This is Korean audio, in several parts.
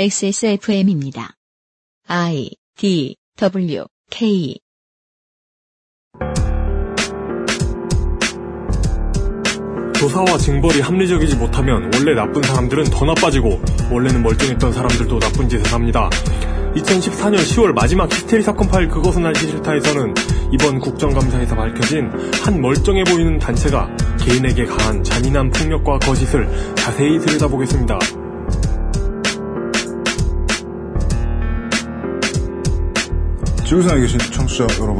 XSFM입니다. I D W K 조사와 징벌이 합리적이지 못하면 원래 나쁜 사람들은 더 나빠지고 원래는 멀쩡했던 사람들도 나쁜 짓을 합니다. 2014년 10월 마지막 히스테리 사건 파일 그것은 알기 싫다에서는 이번 국정감사에서 밝혀진 한 멀쩡해 보이는 단체가 개인에게 가한 잔인한 폭력과 거짓을 자세히 들여다보겠습니다. 지구상에 계신 청취자 여러분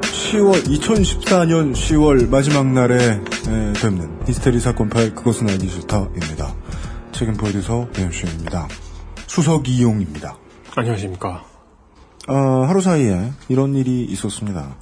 10월 2014년 10월 마지막 날에 에, 뵙는 히스테리 사건 파일 그것은 알기 싫다입니다. 책임 프로듀서 배현수입니다. 수석 이용입니다. 안녕하십니까. 어, 하루 사이에 이런 일이 있었습니다.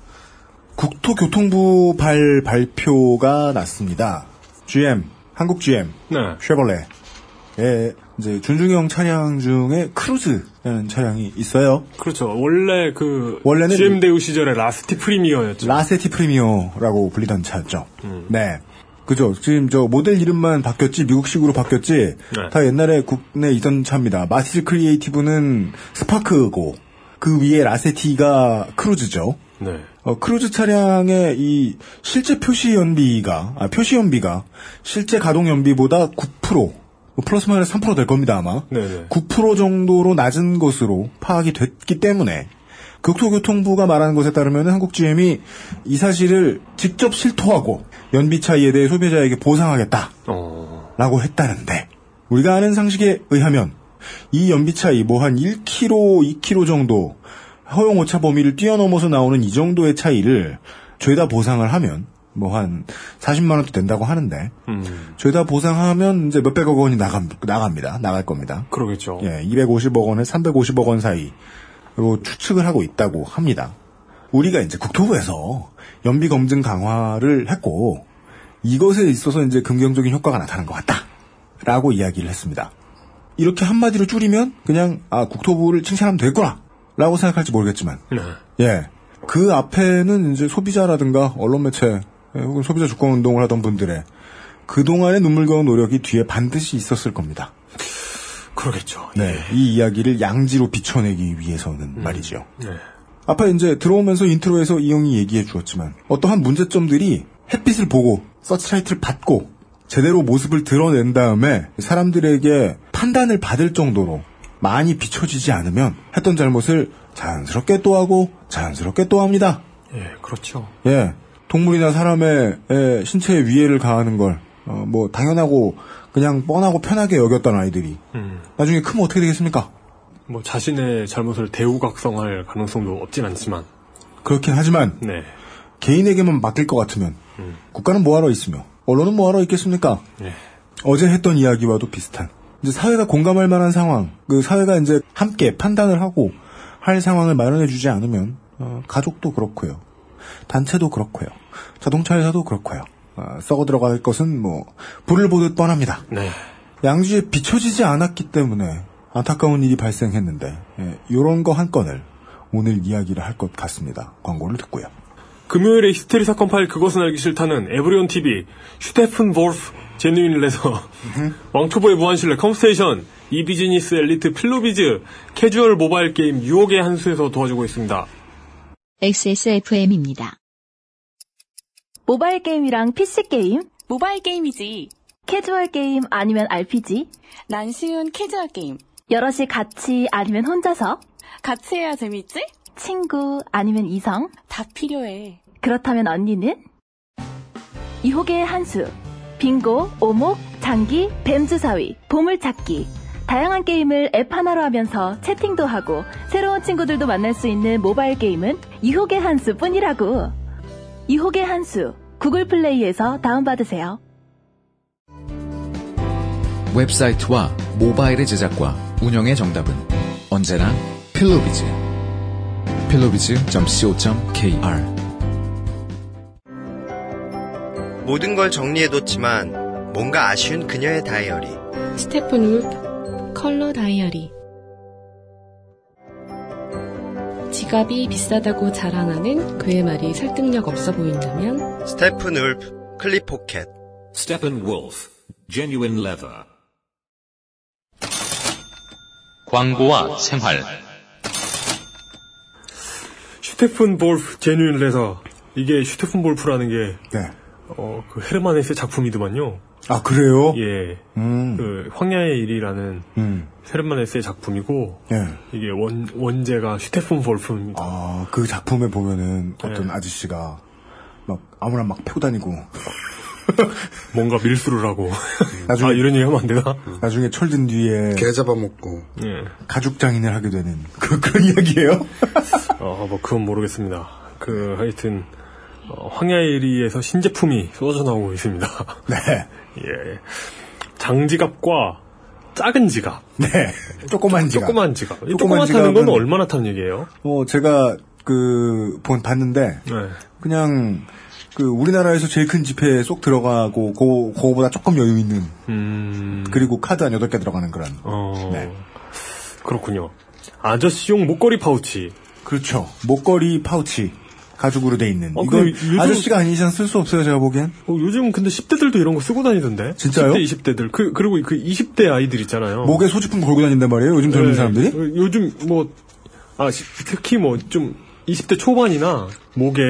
국토교통부 발 발표가 났습니다. GM, 한국 GM, 네. 쉐보레의 이제 준중형 차량 중에 크루즈라는 차량이 있어요. 그렇죠. 원래 그 원래는 GM 대우 시절에 라세티 프리미어였죠. 라세티 프리미어라고 불리던 차였죠. 음. 네. 그죠. 지금 저 모델 이름만 바뀌었지, 미국식으로 바뀌었지, 네. 다 옛날에 국내 있던 차입니다. 마티즈 크리에이티브는 스파크고, 그 위에 라세티가 크루즈죠. 네. 어, 크루즈 차량의 이 실제 표시 연비가, 아, 표시 연비가 실제 가동 연비보다 9%, 뭐 플러스 마이너스 3%될 겁니다, 아마. 네네. 9% 정도로 낮은 것으로 파악이 됐기 때문에 국토교통부가 말하는 것에 따르면 한국 GM이 이 사실을 직접 실토하고 연비 차이에 대해 소비자에게 보상하겠다라고 어. 했다는데 우리가 아는 상식에 의하면 이 연비 차이 뭐 한 1km, 2km 정도 허용 오차 범위를 뛰어넘어서 나오는 이 정도의 차이를 죄다 보상을 하면 뭐 한 40만 원도 된다고 하는데 음. 죄다 보상하면 이제 몇백억 원이 나갑, 나갑니다. 나갈 겁니다. 그러겠죠. 예, 250억 원에 350억 원 사이 로 추측을 하고 있다고 합니다. 우리가 이제 국토부에서 연비 검증 강화를 했고 이것에 있어서 이제 긍정적인 효과가 나타난 것 같다라고 이야기를 했습니다. 이렇게 한마디로 줄이면 그냥 아 국토부를 칭찬하면 되겠구나라고 생각할지 모르겠지만 네. 예. 그 앞에는 이제 소비자라든가 언론 매체 예, 혹은 소비자 주권 운동을 하던 분들의 그동안의 눈물겨운 노력이 뒤에 반드시 있었을 겁니다. 그러겠죠. 네. 이 이야기를 양지로 비춰내기 위해서는 말이죠. 네. 아까 이제 들어오면서 인트로에서 이용이 얘기해 주었지만 어떠한 문제점들이 햇빛을 보고 서치라이트를 받고 제대로 모습을 드러낸 다음에 사람들에게 판단을 받을 정도로 많이 비춰지지 않으면 했던 잘못을 자연스럽게 또 하고 자연스럽게 또 합니다. 예, 그렇죠. 예. 동물이나 사람의 에, 신체에 위해를 가하는 걸, 어, 뭐, 당연하고, 그냥 뻔하고 편하게 여겼던 아이들이, 음. 나중에 크면 어떻게 되겠습니까? 뭐 자신의 잘못을 대우각성할 가능성도 없진 않지만. 그렇긴 하지만, 네. 개인에게만 맡길 것 같으면, 음. 국가는 뭐하러 있으며, 언론은 뭐하러 있겠습니까? 네. 어제 했던 이야기와도 비슷한, 이제 사회가 공감할 만한 상황, 그 사회가 이제 함께 판단을 하고, 할 상황을 마련해주지 않으면, 어, 가족도 그렇고요. 단체도 그렇고요. 자동차 회사도 그렇고요. 어, 썩어 들어갈 것은 뭐 불을 보듯 뻔합니다. 네. 양주에 비춰지지 않았기 때문에 안타까운 일이 발생했는데 예, 이런 거한 건을 오늘 이야기를 할 것 같습니다. 광고를 듣고요. 금요일에 히스테리 사건 파일 그것은 알기 싫다는 에브리온 TV, Steppenwolf, genuine leather, 왕초보의 무한신뢰 컴스테이션, e-business 엘리트 필로비즈, 캐주얼 모바일 게임 유혹의 한수에서 도와주고 있습니다. XSFM입니다. 모바일 게임이랑 PC 게임, 모바일 게임이지. 캐주얼 게임 아니면 RPG, 난 쉬운 캐주얼 게임. 여럿이 같이 아니면 혼자서, 같이 해야 재밌지? 친구 아니면 이성, 다 필요해. 그렇다면 언니는? 유혹의 한수, 빙고, 오목, 장기, 뱀주사위, 보물찾기. 다양한 게임을 앱 하나로 하면서 채팅도 하고 새로운 친구들도 만날 수 있는 모바일 게임은 유혹의 한수 뿐이라고. 유혹의 한수, 구글 플레이에서 다운받으세요. 웹사이트와 모바일의 제작과 운영의 정답은 언제나 필로비즈. 필로비즈.co.kr 모든 걸 정리해뒀지만 뭔가 아쉬운 그녀의 다이어리. Steppenwolf 컬러 다이어리 지갑이 비싸다고 자랑하는 그의 말이 설득력 없어 보인다면 Steppenwolf 클립 포켓. Steppenwolf, genuine leather. 광고와 생활. Steppenwolf genuine leather. 이게 Steppenwolf라는 게, 네. 어, 그 헤르만 헤세 작품이더만요. 아, 그래요? 예. 음. 그, 황야의 이리라는 음. 헤르만 헤세의 작품이고, 예. 이게 원, 원제가 슈테픈 볼프입니다. 아, 그 작품에 보면은 어떤 네. 아저씨가 막 아무나 막 패고 다니고 뭔가 밀수를 하고. 나중에- 아, 이런 얘기 하면 안 되나? 나중에 철든 뒤에 개 잡아먹고. 예. 가죽 장인을 하게 되는 그, 그런 이야기예요? 어, 뭐, 그건 모르겠습니다. 그, 하여튼, 어, 황야일이에서 신제품이 쏟아져 나오고 있습니다. 네. 예. 장지갑과 작은 지갑. 네. 조그만 지갑. 조그만 지갑. 이 조그만 조그맣다는 건 지갑은- 얼마나 타는 얘기예요? 어, 제가 그, 본, 봤는데, 네. 그냥, 그, 우리나라에서 제일 큰 지폐에 쏙 들어가고, 고, 그거보다 조금 여유 있는, 음, 그리고 카드 한 8개 들어가는 그런. 어, 네. 그렇군요. 아저씨용 목걸이 파우치. 그렇죠. 목걸이 파우치. 가죽으로 돼 있는. 어, 이건 그 요즘- 아저씨가 아닌 이상 쓸 수 없어요, 제가 보기엔. 어, 요즘 근데 10대들도 이런 거 쓰고 다니던데? 진짜요? 10대, 20대들. 그, 그리고 그 20대 아이들 있잖아요. 목에 소지품 걸고 다닌단 말이에요, 요즘 젊은 네. 사람들이? 어, 요즘 뭐, 아, 시- 특히 뭐 좀 20대 초반이나 목에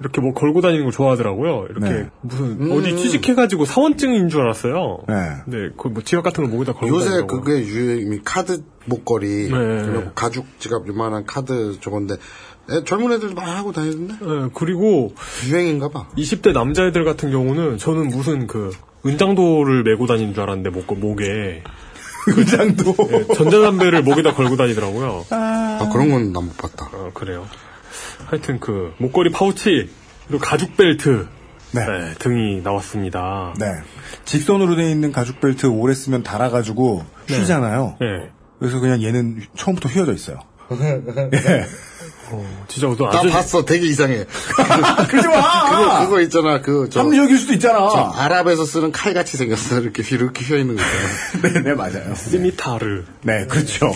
이렇게 뭐 걸고 다니는 걸 좋아하더라고요. 이렇게 음. 네. 무슨 어디 취직해가지고 사원증인 줄 알았어요. 네. 네, 그뭐 지갑 같은 걸 목에다 걸고 요새. 그게 유행이 카드 목걸이, 네. 그리고 가죽 지갑 요만한 카드 저건데 애- 젊은 애들도 많이 하고 다니던데 네, 그리고 유행인가 봐. 20대 남자애들 같은 경우는 저는 무슨 그 은장도를 메고 다니는 줄 알았는데 목, 목에 의장도. 네, 전자담배를 목에다 걸고 다니더라고요. 아, 그런 건 난 못 봤다. 어, 그래요. 하여튼 그 목걸이 파우치 그리고 가죽 벨트 네. 네, 등이 나왔습니다. 네. 직선으로 돼 있는 가죽 벨트 오래 쓰면 달아가지고 휘잖아요. 네. 그래서 그냥 얘는 처음부터 휘어져 있어요. 예. 진짜 너나 아주 봤어. 되게 이상해. 그러지 마! 그거, 그거 있잖아. 그, 저, 합리적일 수도 있잖아. 저 아랍에서 쓰는 칼같이 생겼어. 이렇게 휘, 이렇게 휘어 있는 거 있잖아. 네, 네, 맞아요. 시미타르. 네, 그렇죠.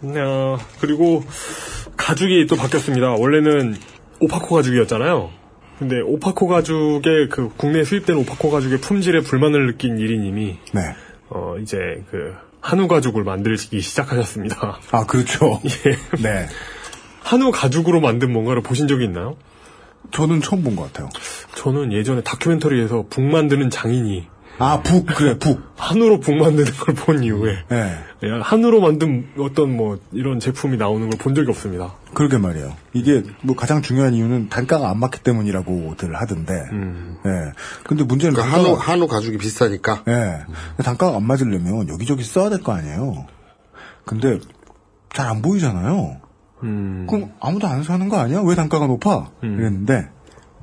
네. 어, 그리고 가죽이 또 바뀌었습니다. 원래는 오파코 가죽이었잖아요. 근데 오파코 가죽의 그 국내 수입된 오파코 가죽의 품질에 불만을 느낀 1인님이 네. 어 이제 그 한우 가죽을 만들기 시작하셨습니다. 아, 그렇죠. 예. 네. 한우 가죽으로 만든 뭔가를 보신 적이 있나요? 저는 처음 본 것 같아요. 저는 예전에 다큐멘터리에서 북 만드는 장인이 아, 북, 그래, 북. 한우로 북 만드는 걸 본 이후에 네. 야, 한우로 만든 어떤 뭐 이런 제품이 나오는 걸 본 적이 없습니다. 그러게 말이에요. 이게 뭐 가장 중요한 이유는 단가가 안 맞기 때문이라고들 하던데. 음. 예. 근데 문제는 그 단가가- 한우, 한우 가죽이 비싸니까. 예. 단가가 안 맞으려면 여기저기 써야 될 거 아니에요. 근데 잘 안 보이잖아요. 음. 그럼 아무도 안 사는 거 아니야? 왜 단가가 높아? 이랬는데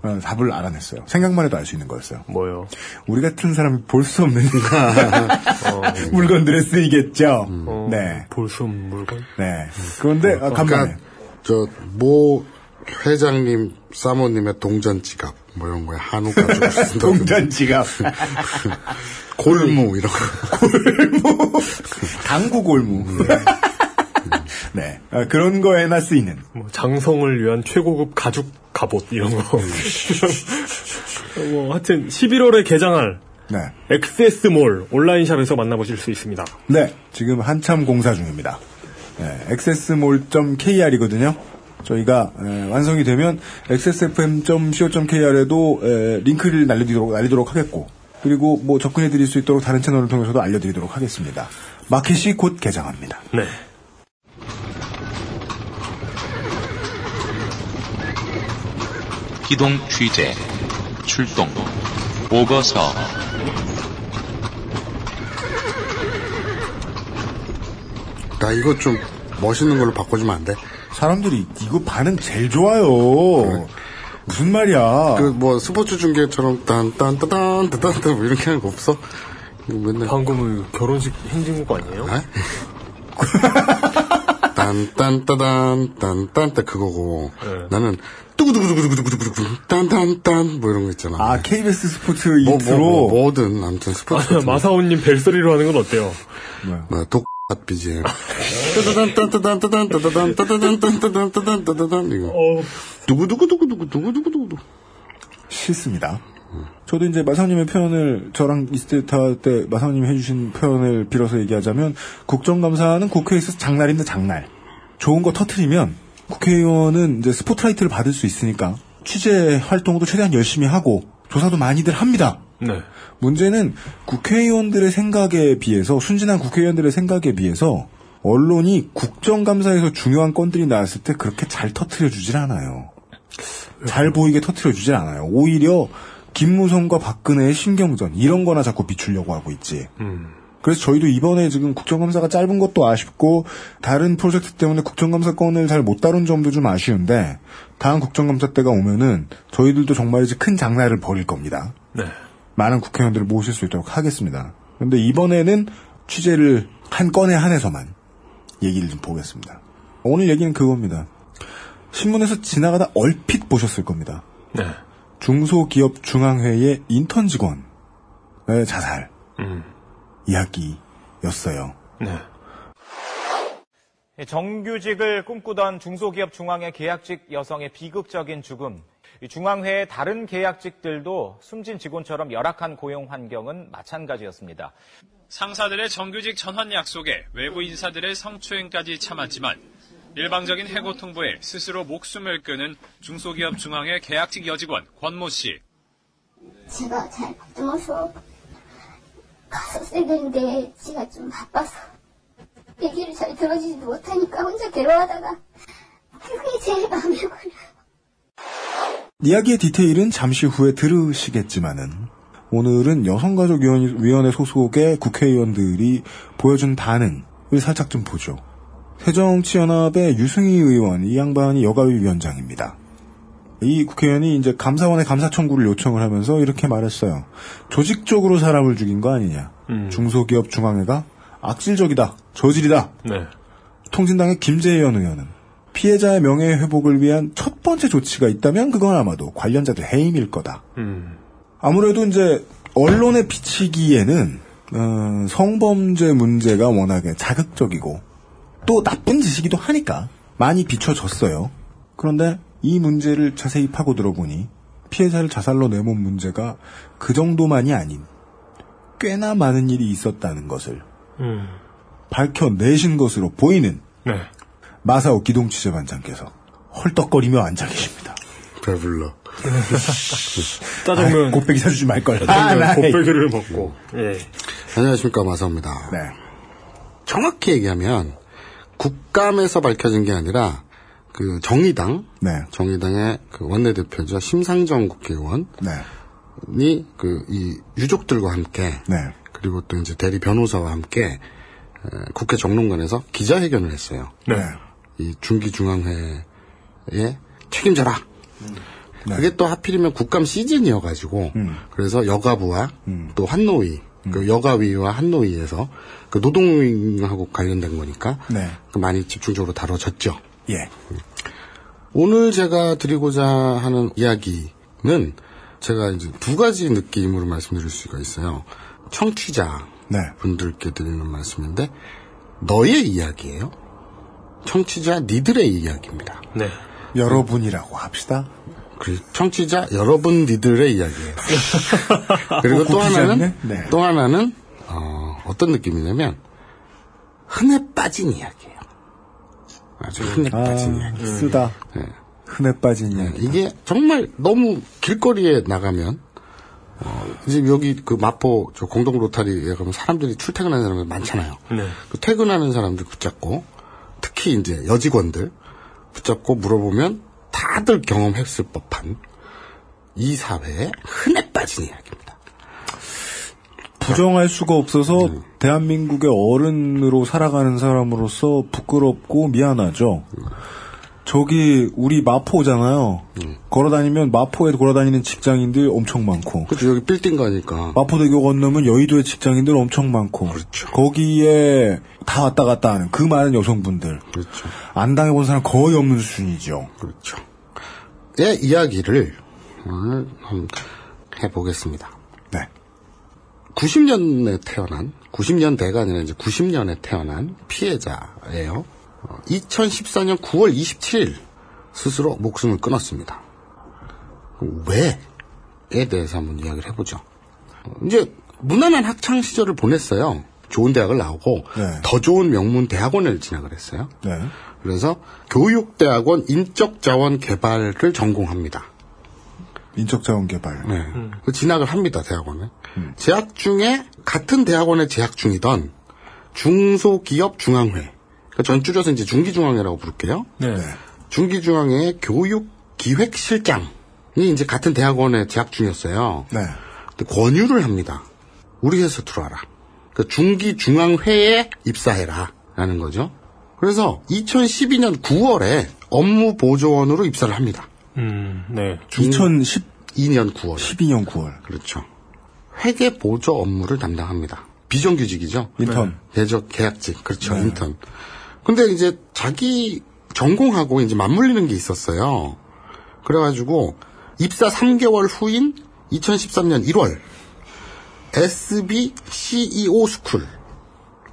어, 답을 알아냈어요. 생각만 해도 알 수 있는 거였어요. 뭐요? 우리 같은 사람이 볼 수 없는 물건들에 쓰이겠죠. 어, 네. 볼 수 없는 물건? 네. 그런데 아, 간만에 그러니까, 저, 모 회장님, 사모님의 동전 지갑, 뭐 이런 거에 한우 가죽을 쓴다. 동전 지갑, 골무, 이런 거. 당구 골무. 네. 아, 그런 거에나 쓰이는. 뭐 장성을 위한 최고급 가죽 갑옷 이런 거. 뭐 하여튼 11월에 개장할 네. 엑세스몰 온라인샵에서 만나보실 수 있습니다. 네, 지금 한참 공사 중입니다. 네, accessmall.kr이거든요. 저희가 에, 완성이 되면 xsfm.co.kr에도 링크를 날리도록, 날리도록 하겠고 그리고 뭐 접근해 드릴 수 있도록 다른 채널을 통해서도 알려드리도록 하겠습니다. 마켓이 곧 개장합니다. 네. 기동 취재 출동 보고서 나 이거 좀 멋있는 걸로 바꿔주면 안 돼? 사람들이 이거 반응 제일 좋아요. 무슨 말이야? 그 뭐 스포츠 중계처럼 딴딴따단 따단 뭐 이렇게 하는 거 없어? 이거 맨날 방금은 결혼식 행진곡 아니에요? 에? 딴딴따단 딴딴따 그거고 네. 나는 뚜구두구두구두구두구두구 딴딴딴 뭐 이런 거 있잖아. 아 KBS 스포츠 뭐, 뭐, 인트로 뭐, 뭐 든 아무튼 스포츠 아, 마사오님 벨소리로 하는 건 어때요? 뭐독 BGM 따다단따다단따다단따다단따다단따다단따다단 이거 어, 두구두구두구두구두구두구두구 싫습니다. 저도 이제 마사오님의 표현을 저랑 이스테타 때 마사오님이 해주신 표현을 빌어서 얘기하자면 국정감사는 국회에 있어서 장날인데 장날. 좋은 거 터트리면 국회의원은 이제 스포트라이트를 받을 수 있으니까 취재 활동도 최대한 열심히 하고 조사도 많이들 합니다. 네. 문제는 국회의원들의 생각에 비해서 순진한 국회의원들의 생각에 비해서 언론이 국정감사에서 중요한 건들이 나왔을 때 그렇게 잘 터트려 주질 않아요. 잘 보이게 터트려 주질 않아요. 오히려 김무성과 박근혜의 신경전 이런 거나 자꾸 비추려고 하고 있지. 음. 그래서 저희도 이번에 지금 국정감사가 짧은 것도 아쉽고 다른 프로젝트 때문에 국정감사 건을 잘 못 다룬 점도 좀 아쉬운데 다음 국정감사 때가 오면은 저희들도 정말이지 큰 장난을 벌일 겁니다. 네. 많은 국회의원들을 모실 수 있도록 하겠습니다. 그런데 이번에는 취재를 한 건에 한해서만 얘기를 좀 보겠습니다. 오늘 얘기는 그겁니다. 신문에서 지나가다 얼핏 보셨을 겁니다. 네. 중소기업 중앙회의 인턴 직원의 자살 음. 이야기였어요. 네. 정규직을 꿈꾸던 중소기업 중앙회 계약직 여성의 비극적인 죽음. 이 중앙회의 다른 계약직들도 숨진 직원처럼 열악한 고용 환경은 마찬가지였습니다. 상사들의 정규직 전환 약속에 외부 인사들의 성추행까지 참았지만 일방적인 해고 통보에 스스로 목숨을 끊은 중소기업 중앙회 계약직 여직원 권모 씨. 제가 잘 갔었어야 되는데 지가 좀 바빠서 얘기를 잘 들어주지도 못하니까 혼자 괴로워하다가 그게 제일 마음에 걸려요. 이야기의 디테일은 잠시 후에 들으시겠지만은 오늘은 여성가족위원회 소속의 국회의원들이 보여준 반응을 살짝 좀 보죠. 새정치연합의 유승희 의원, 이 양반이 여가위 위원장입니다. 이 국회의원이 이제 감사원에 감사 청구를 요청을 하면서 이렇게 말했어요. 조직적으로 사람을 죽인 거 아니냐. 음. 중소기업 중앙회가 악질적이다. 저질이다. 네. 통진당의 김재현 의원은 피해자의 명예 회복을 위한 첫 번째 조치가 있다면 그건 아마도 관련자들 해임일 거다. 음. 아무래도 이제 언론에 비치기에는 어, 성범죄 문제가 워낙에 자극적이고 또 나쁜 짓이기도 하니까 많이 비춰졌어요. 그런데 이 문제를 자세히 파고 들어보니 피해자를 자살로 내몬 문제가 그 정도만이 아닌 꽤나 많은 일이 있었다는 것을 음. 밝혀내신 것으로 보이는 네. 마사오 기동 취재반장께서 헐떡거리며 앉아 계십니다. 배불러. 짜장면. 아, 곱빼기 사주지 말걸. 짜장면 아. 곱빼기를 먹고. 예. 안녕하십니까 마사오입니다. 네. 정확히 얘기하면 국감에서 밝혀진 게 아니라 그 정의당, 네. 정의당의 그 원내대표죠 심상정 국회의원이 네. 그이 유족들과 함께 네. 그리고 또 이제 대리 변호사와 함께 에, 국회 정론관에서 기자회견을 했어요. 네. 이 중기중앙회에 책임져라. 네. 그게 또 하필이면 국감 시즌이어가지고 음. 그래서 여가부와 또 한노위 그 여가위와 한노위에서 그 노동하고 관련된 거니까 네. 그 많이 집중적으로 다뤄졌죠. 예. 오늘 제가 드리고자 하는 이야기는 제가 이제 두 가지 느낌으로 말씀드릴 수가 있어요. 청취자 네. 분들께 드리는 말씀인데 너의 이야기예요. 청취자 니들의 이야기입니다. 네. 여러분이라고 합시다. 그 청취자 여러분 니들의 이야기예요. 그리고 또 하나는? 네. 또 하나는 어, 어떤 느낌이냐면 흔해 빠진 이야기예요. 아주 흔해 빠진 이야기. 쓰다. 네. 흔해 빠진 이야기. 이게 정말 너무 길거리에 나가면 어, 이제 여기 그 마포 저 공동 로타리에 가면 사람들이 출퇴근하는 사람들 많잖아요. 네. 그 퇴근하는 사람들 붙잡고 특히 이제 여직원들 붙잡고 물어보면 다들 경험했을 법한 이 사회에 흔해 빠진 이야기입니다. 부정할 수가 없어서 음. 대한민국의 어른으로 살아가는 사람으로서 부끄럽고 미안하죠. 저기 우리 마포잖아요. 음. 걸어다니면 마포에 걸어다니는 직장인들 엄청 많고 그렇죠. 여기 빌딩 가니까 마포대교 건너면 여의도의 직장인들 엄청 많고 그렇죠. 거기에 다 왔다 갔다 하는 그 많은 여성분들 그렇죠. 안 당해본 사람 거의 없는 수준이죠. 그렇죠. 의 이야기를 오늘 한번 해보겠습니다. 네. 90년에 태어난, 90년대가 아니라 이제 90년에 태어난 피해자예요. 어, 2014년 9월 27일 스스로 목숨을 끊었습니다. 왜? 대해서 한번 이야기를 해보죠. 어, 이제 무난한 학창 시절을 보냈어요. 좋은 대학을 나오고 네. 더 좋은 명문 대학원을 진학을 했어요. 네. 그래서 교육대학원 인적자원 개발을 전공합니다. 인적자원 개발. 네. 그 진학을 합니다, 대학원에. 재학 중에 같은 대학원에 재학 중이던 중소기업 중앙회. 그러니까 전 줄여서 이제 중기중앙회라고 부를게요. 네. 중기중앙회 교육기획실장이 이제 같은 대학원에 재학 중이었어요. 네. 근데 권유를 합니다. 우리 회사 들어와라. 그 중기중앙회에 입사해라. 라는 거죠. 그래서 2012년 9월에 업무 보조원으로 입사를 합니다. 음, 네. 2012년 9월. 12년 9월. 그렇죠. 회계 보조 업무를 담당합니다. 비정규직이죠. 인턴. 대적 계약직. 그렇죠. 네. 인턴. 근데 이제 자기 전공하고 이제 맞물리는 게 있었어요. 그래가지고 입사 3개월 후인 2013년 1월 SB CEO 스쿨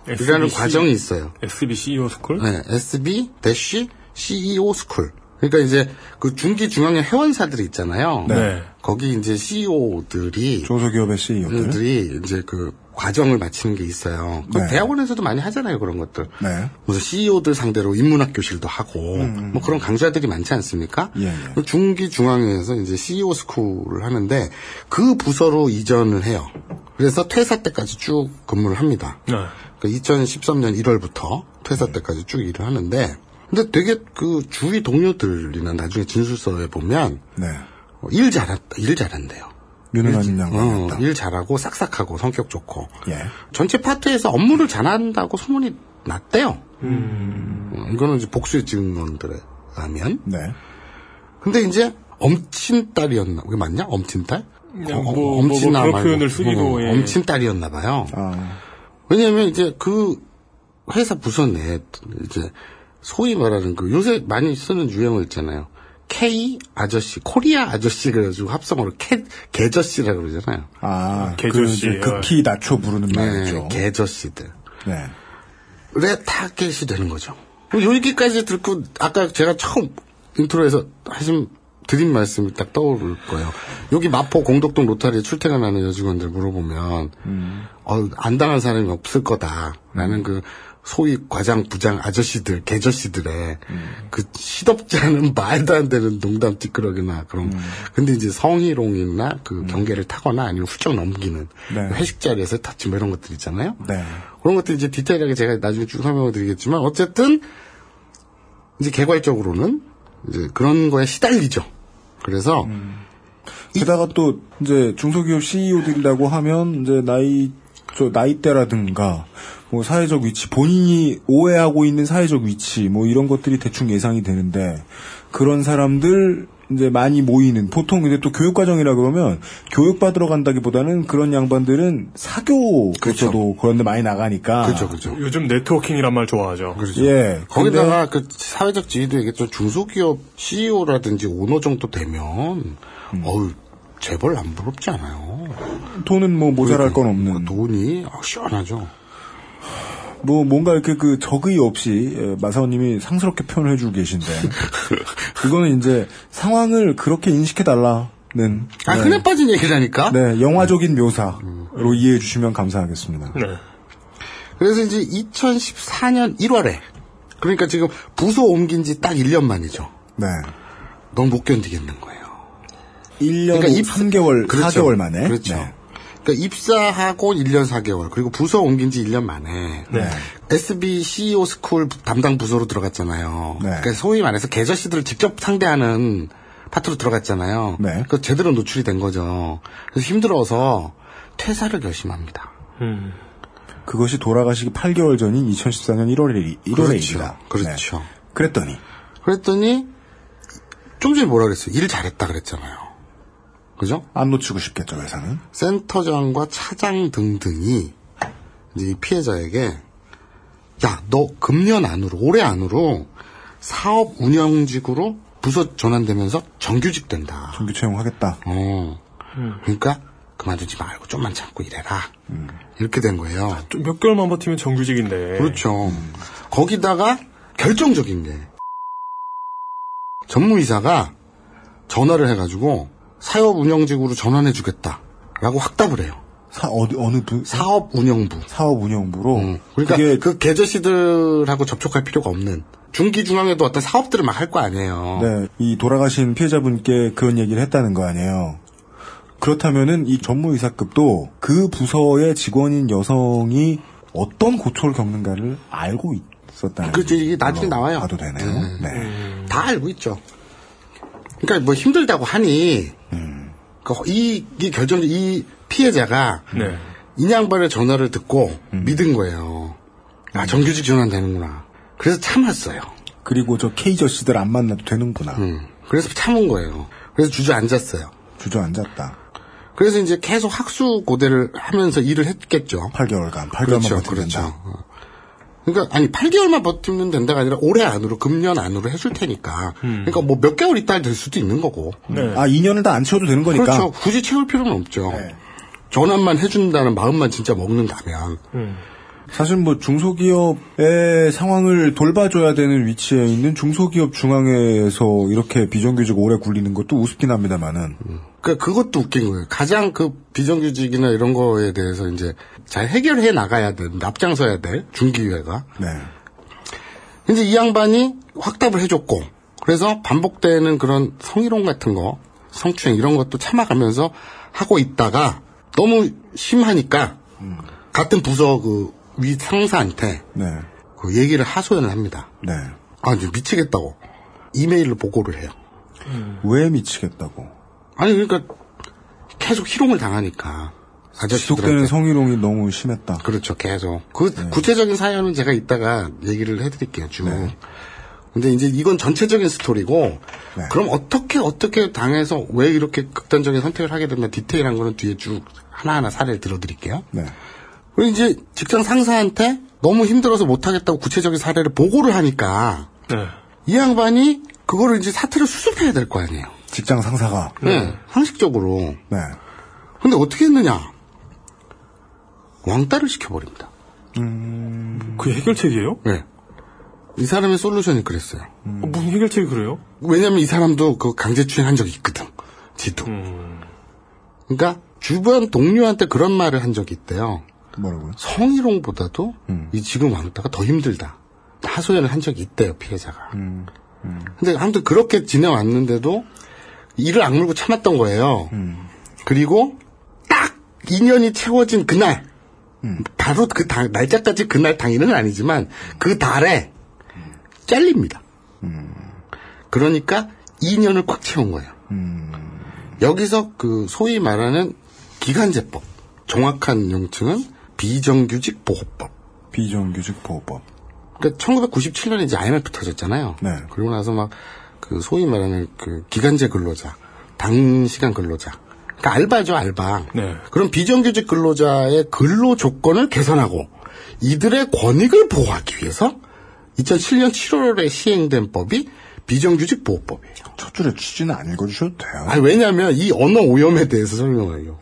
이라는 과정이 있어요. SB CEO 스쿨? 네, SB 대쉬 CEO 스쿨. 그러니까 이제 그 중기 중앙회 회원사들이 있잖아요. 네. 거기 이제 CEO들이 중소기업의 CEO들. 들이 이제 그 과정을 마치는 게 있어요. 그 네. 대학원에서도 많이 하잖아요, 그런 것들. 네. 무슨 CEO들 상대로 인문학 교실도 하고 뭐 그런 강좌들이 많지 않습니까? 예, 예. 중기 중앙에서 이제 CEO 스쿨을 하는데 그 부서로 이전을 해요. 그래서 퇴사 때까지 쭉 근무를 합니다. 네. 그러니까 2013년 1월부터 퇴사 때까지 쭉 일을 하는데 근데 되게 그 주위 동료들이나 나중에 진술서에 보면 네. 어, 일 잘한다, 일 잘한대요. 유능한. 어, 일 잘하고 싹싹하고 성격 좋고 예. 전체 파트에서 업무를 잘한다고 소문이 났대요. 음. 어, 이거는 이제 복수의 증언들에 의하면. 네. 근데 이제 엄친딸이었나? 그게 맞냐? 엄친딸? 그냥 어, 뭐, 뭐, 뭐 엄친아 그런 말고. 표현을 쓰기도, 어, 예. 엄친딸이었나 봐요. 아. 왜냐면 이제 그 회사 부서 내에 이제 소위 말하는 그 요새 많이 쓰는 유행어 있잖아요. K 아저씨, 코리아 아저씨 그래가지고 합성어로 캐, 개저씨라고 그러잖아요. 아, 그 개저씨. 극히 낮춰 부르는 말이죠. 네, 개저씨들. 네. 래 타겟이 되는 거죠. 여기까지 듣고 아까 제가 처음 인트로에서 하신 드린 말씀이 딱 떠오를 거예요. 여기 마포 공덕동 로타리에 출퇴근하는 여직원들 물어보면 어, 안 당한 사람이 없을 거다라는 그 소위 과장 부장 아저씨들 개저씨들의 그 시덥지 않은 말도 안 되는 농담 찌끄러기나 그런 근데 이제 성희롱이나 그 경계를 타거나 아니면 훌쩍 넘기는 네. 회식 자리에서 타치 뭐 이런 것들 있잖아요. 네. 그런 것들 이제 디테일하게 제가 나중에 쭉 설명을 드리겠지만 어쨌든 이제 개괄적으로는 이제 그런 거에 시달리죠. 그래서 게다가 또 이제 중소기업 CEO들이라고 하면 이제 나이 저 나이대라든가 뭐 사회적 위치 본인이 오해하고 있는 사회적 위치 뭐 이런 것들이 대충 예상이 되는데 그런 사람들 이제 많이 모이는 보통 근데 또 교육 과정이라 그러면 교육 받으러 간다기보다는 그런 양반들은 사교로서도 그런 데 많이 나가니까 그렇죠, 그렇죠. 요즘 네트워킹이란 말 좋아하죠. 그렇죠. 예. 거기다가 그 사회적 지위도 얘기했죠. 중소기업 CEO라든지 오너 정도 되면 어우 재벌 안 부럽지 않아요. 돈은 뭐 모자랄 건 없는 돈이 아, 시원하죠. 뭐 뭔가 이렇게 그 적의 없이 예, 마사오님이 상스럽게 표현을 해주고 계신데 그거는 이제 상황을 그렇게 인식해 달라 는 아 흔해 빠진 얘기라니까. 네 영화적인 묘사로 이해해 주시면 감사하겠습니다. 네. 그래서 이제 2014년 1월에 그러니까 지금 부서 옮긴 지 딱 1년 만이죠. 네. 너무 못 견디겠는 거예요. 1년 그러니까 입- 3개월, 그렇죠. 4개월 만에. 그렇죠. 네. 그러니까 입사하고 1년 4개월, 그리고 부서 옮긴 지 1년 만에 네. SB CEO 스쿨 담당 부서로 들어갔잖아요. 네. 그러니까 소위 말해서 개저씨들을 직접 상대하는 파트로 들어갔잖아요. 네. 그 제대로 노출이 된 거죠. 그래서 힘들어서 퇴사를 결심합니다. 음. 그것이 돌아가시기 8개월 전인 2014년 1월에, 1월에입니다. 그렇죠. 그렇죠. 그랬더니 그랬더니 좀 전에 뭐라 그랬어요? 일 잘했다 그랬잖아요. 그죠? 안 놓치고 싶겠죠, 회사는. 센터장과 차장 등등이 이제 이 피해자에게 야, 너 금년 안으로 올해 안으로 사업 운영직으로 부서 전환되면서 정규직 된다. 정규 채용하겠다. 어. 그러니까 그만두지 말고 좀만 참고 일해라. 이렇게 된 거예요. 좀몇 개월만 버티면 정규직인데. 그렇죠. 거기다가 결정적인 게 전무이사가 전화를 해가지고 사업 운영직으로 전환해 주겠다라고 확답을 해요. 사 어디 어느 부? 사업 운영부. 사업 운영부로. 그러니까 그게 그 계저씨들하고 접촉할 필요가 없는 중기 중앙에도 어떤 사업들을 막 할 거 아니에요. 네, 이 돌아가신 피해자분께 그런 얘기를 했다는 거 아니에요. 그렇다면은 이 전무이사급도 그 부서의 직원인 여성이 어떤 고초를 겪는가를 알고 있었다는 그렇죠. 이게 나중에 나와요. 봐도 되네요. 네. 다 알고 있죠. 그러니까 뭐 힘들다고 하니 그 이, 이 결정 이 피해자가 네. 인양반의 전화를 듣고 믿은 거예요. 아 정규직 전환되는구나. 그래서 참았어요. 그리고 저 케이저 씨들 안 만나도 되는구나. 그래서 참은 거예요. 그래서 주저앉았어요. 주저앉았다. 그래서 이제 계속 학수 고대를 하면서 일을 했겠죠. 8개월간, 8개월만 그렇죠, 그렇죠. 된다. 어. 그러니까 아니 8개월만 버티면 된다가 아니라 올해 안으로 금년 안으로 해줄 테니까. 그러니까 뭐 몇 개월 있다 될 수도 있는 거고. 아, 2년을 다 안 채워도 되는 거니까. 그렇죠. 굳이 채울 필요는 없죠. 전환만 해준다는 마음만 진짜 먹는다면. 사실 뭐 중소기업의 상황을 돌봐줘야 되는 위치에 있는 중소기업 중앙회에서 이렇게 비정규직 오래 굴리는 것도 우습긴 합니다만은. 그 그것도 웃긴 거예요. 가장 그 비정규직이나 이런 거에 대해서 이제 잘 해결해 나가야 돼. 앞장서야 돼. 중기회가. 네. 근데 이 양반이 확답을 해줬고, 그래서 반복되는 그런 성희롱 같은 거, 성추행 이런 것도 참아가면서 하고 있다가 너무 심하니까 같은 부서 그 위 상사한테 네. 그 얘기를 하소연을 합니다. 네. 아, 이제 미치겠다고 이메일로 보고를 해요. 왜 미치겠다고? 아니 그러니까 계속 희롱을 당하니까 지속되는 성희롱이 너무 심했다. 그렇죠, 계속. 그 구체적인 사연은 제가 이따가 얘기를 해드릴게요, 쭉. 근데 이제 이건 전체적인 스토리고, 그럼 어떻게, 어떻게 당해서 왜 이렇게 극단적인 선택을 하게 됐나 디테일한 거는 뒤에 쭉 하나하나 사례를 들어드릴게요. 네. 그리고 이제 직장 상사한테 너무 힘들어서 못하겠다고 구체적인 사례를 보고를 하니까, 네. 이 양반이 그거를 이제 사태를 수습해야 될 거 아니에요. 직장 상사가. 네. 상식적으로. 네. 근데 어떻게 했느냐? 왕따를 시켜버립니다. 그 해결책이에요? 네. 이 사람의 솔루션이 그랬어요. 어, 무슨 해결책이 그래요? 왜냐면 이 사람도 그 강제추행 한 적이 있거든. 지도. 음. 그러니까 주변 동료한테 그런 말을 한 적이 있대요. 뭐라고요? 성희롱보다도 이 지금 왕따가 더 힘들다. 하소연을 한 적이 있대요, 피해자가. 음. 근데 아무튼 그렇게 지내왔는데도 이를 악물고 참았던 거예요. 그리고 딱 2년이 채워진 그날, 바로 그 당- 날짜까지 그날 당일은 아니지만 그 달에 잘립니다. 그러니까 2년을 꽉 채운 거예요. 여기서 그 소위 말하는 기간제법, 정확한 용칭은 비정규직 보호법. 비정규직 보호법. 그러니까 1997년에 이제 IMF 터졌잖아요. 네. 그리고 나서 막 그 소위 말하는 그 기간제 근로자, 단시간 근로자, 그러니까 알바죠 알바. 네. 그런 비정규직 근로자의 근로 조건을 개선하고 이들의 권익을 보호하기 위해서 2007년 7월에 시행된 법이 비정규직 보호법이에요. 첫 줄에 취지는 안 읽어주셔도 돼요. 아니 왜냐하면 이 언어 오염에 대해서 설명해요.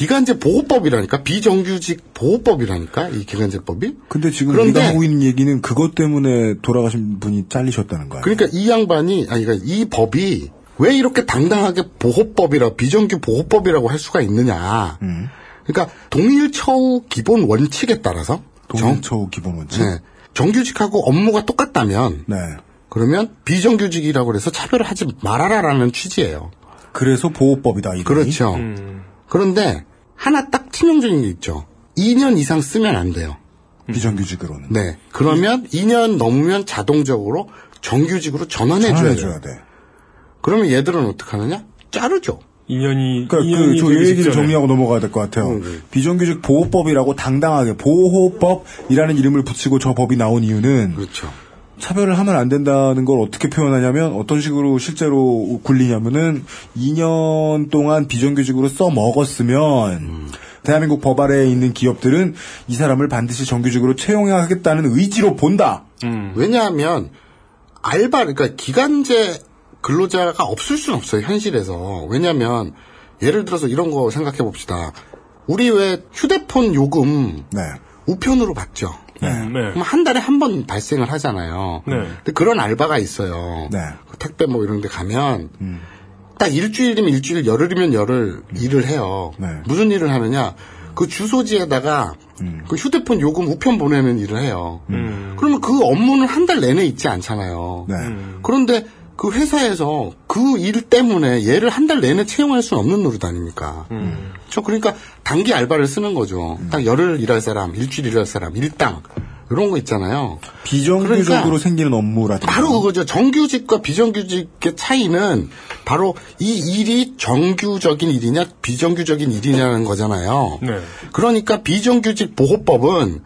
기간제 보호법이라니까 비정규직 보호법이라니까 이 기간제법이. 근데 지금 그런데- 우리가 하고 있는 얘기는 그것 때문에 돌아가신 분이 잘리셨다는 거야. 그러니까 이 양반이 아니 그러니까 이 법이 왜 이렇게 당당하게 보호법이라 비정규 보호법이라고 할 수가 있느냐. 그러니까 동일 처우 기본 원칙에 따라서 동일 처우 기본 원칙. 네. 정규직하고 업무가 똑같다면 네. 그러면 비정규직이라고 해서 차별을 하지 말아라라는 취지예요. 그래서 보호법이다. 이름이. 그렇죠. 그런데 하나 딱 치명적인 게 있죠. 2년 이상 쓰면 안 돼요. 비정규직으로는. 네. 그러면 2년 넘으면 자동적으로 정규직으로 전환해줘야. 전환해줘야 돼. 그러면 얘들은 어떻게 하느냐? 자르죠. 2년이, 그러니까 2년이 그저 얘기를 직전에. 정리하고 넘어가야 될 것 같아요. 비정규직 보호법이라고 당당하게 보호법이라는 이름을 붙이고 저 법이 나온 이유는 그렇죠. 차별을 하면 안 된다는 걸 어떻게 표현하냐면 어떤 식으로 실제로 굴리냐면은 2년 동안 비정규직으로 써 먹었으면 대한민국 법 아래에 있는 기업들은 이 사람을 반드시 정규직으로 채용하겠다는 의지로 본다. 왜냐하면 알바 그러니까 기간제 근로자가 없을 수는 없어요 현실에서 왜냐하면 예를 들어서 이런 거 생각해 봅시다 우리 왜 휴대폰 요금 네. 우편으로 받죠 음, 네. 그럼 한 달에 한 번 발생을 하잖아요 네. 근데 그런 알바가 있어요 네. 그 택배 뭐 이런 데 가면 딱 일주일이면 일주일, 열흘이면 열흘 일을 해요. 네. 무슨 일을 하느냐? 그 주소지에다가 음. 그 휴대폰 요금 우편 보내는 일을 해요. 음. 그러면 그 업무는 한 달 내내 있지 않잖아요. 네. 그런데 그 회사에서 그 일 때문에 얘를 한 달 내내 채용할 수는 없는 노릇 아닙니까? 그렇죠. 그러니까 단기 알바를 쓰는 거죠. 딱 열흘 일할 사람, 일주일 일할 사람, 일당 이런 거 있잖아요. 비정규적으로 그러니까 생기는 업무라든가. 바로 그거죠. 정규직과 비정규직의 차이는 바로 이 일이 정규적인 일이냐 비정규적인 일이냐는 거잖아요. 네. 그러니까 비정규직 보호법은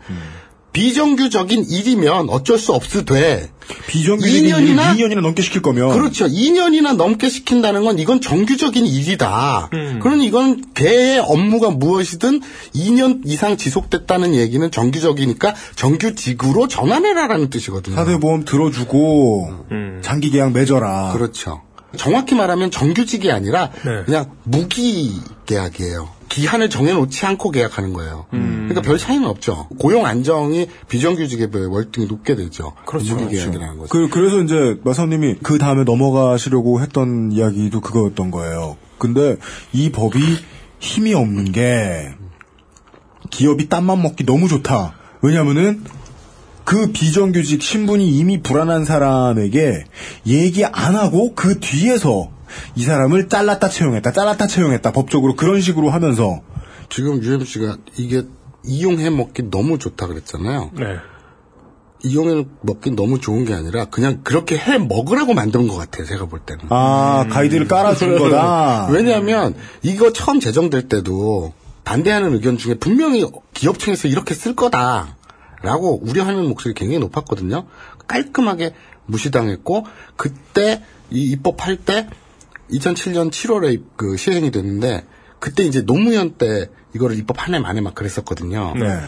비정규적인 일이면 어쩔 수 없으되 비정규직인 일을 2년이나 2년이나 넘게 시킬 거면 그렇죠. 2년이나 넘게 시킨다는 건 이건 정규적인 일이다. 음. 그러니 이건 개의 업무가 무엇이든 2년 이상 지속됐다는 얘기는 정규적이니까 정규직으로 전환해라라는 뜻이거든요. 사대보험 들어주고 장기 계약 맺어라. 그렇죠. 정확히 말하면 정규직이 아니라 네. 그냥 무기 계약이에요. 기한을 정해놓지 않고 계약하는 거예요. 그러니까 별 차이는 없죠. 고용 안정이 비정규직에 비해 월등히 높게 되죠. 그렇죠. 무기 계약이라는 거죠. 그, 그래서 이제 마사오님이 그 다음에 넘어가시려고 했던 이야기도 그거였던 거예요. 근데 이 법이 힘이 없는 게 기업이 땀만 먹기 너무 좋다. 왜냐면은 그 비정규직 신분이 이미 불안한 사람에게 얘기 안 하고 그 뒤에서 이 사람을 잘랐다 채용했다, 잘랐다 채용했다, 법적으로 그런 식으로 하면서 지금 UMC가 이게 이용해 먹기 너무 좋다 그랬잖아요. 네. 이용해 먹기 너무 좋은 게 아니라 그냥 그렇게 해 먹으라고 만든 것 같아요. 제가 볼 때는. 아, 가이드를 깔아준 거다. 왜냐하면 이거 처음 제정될 때도 반대하는 의견 중에 분명히 기업청에서 이렇게 쓸 거다라고 우려하는 목소리 굉장히 높았거든요. 깔끔하게 무시당했고 그때 이 입법할 때 2007년 7월에 그 시행이 됐는데 그때 이제 노무현 때 이거를 입법 한 해 만에 막 그랬었거든요. 네.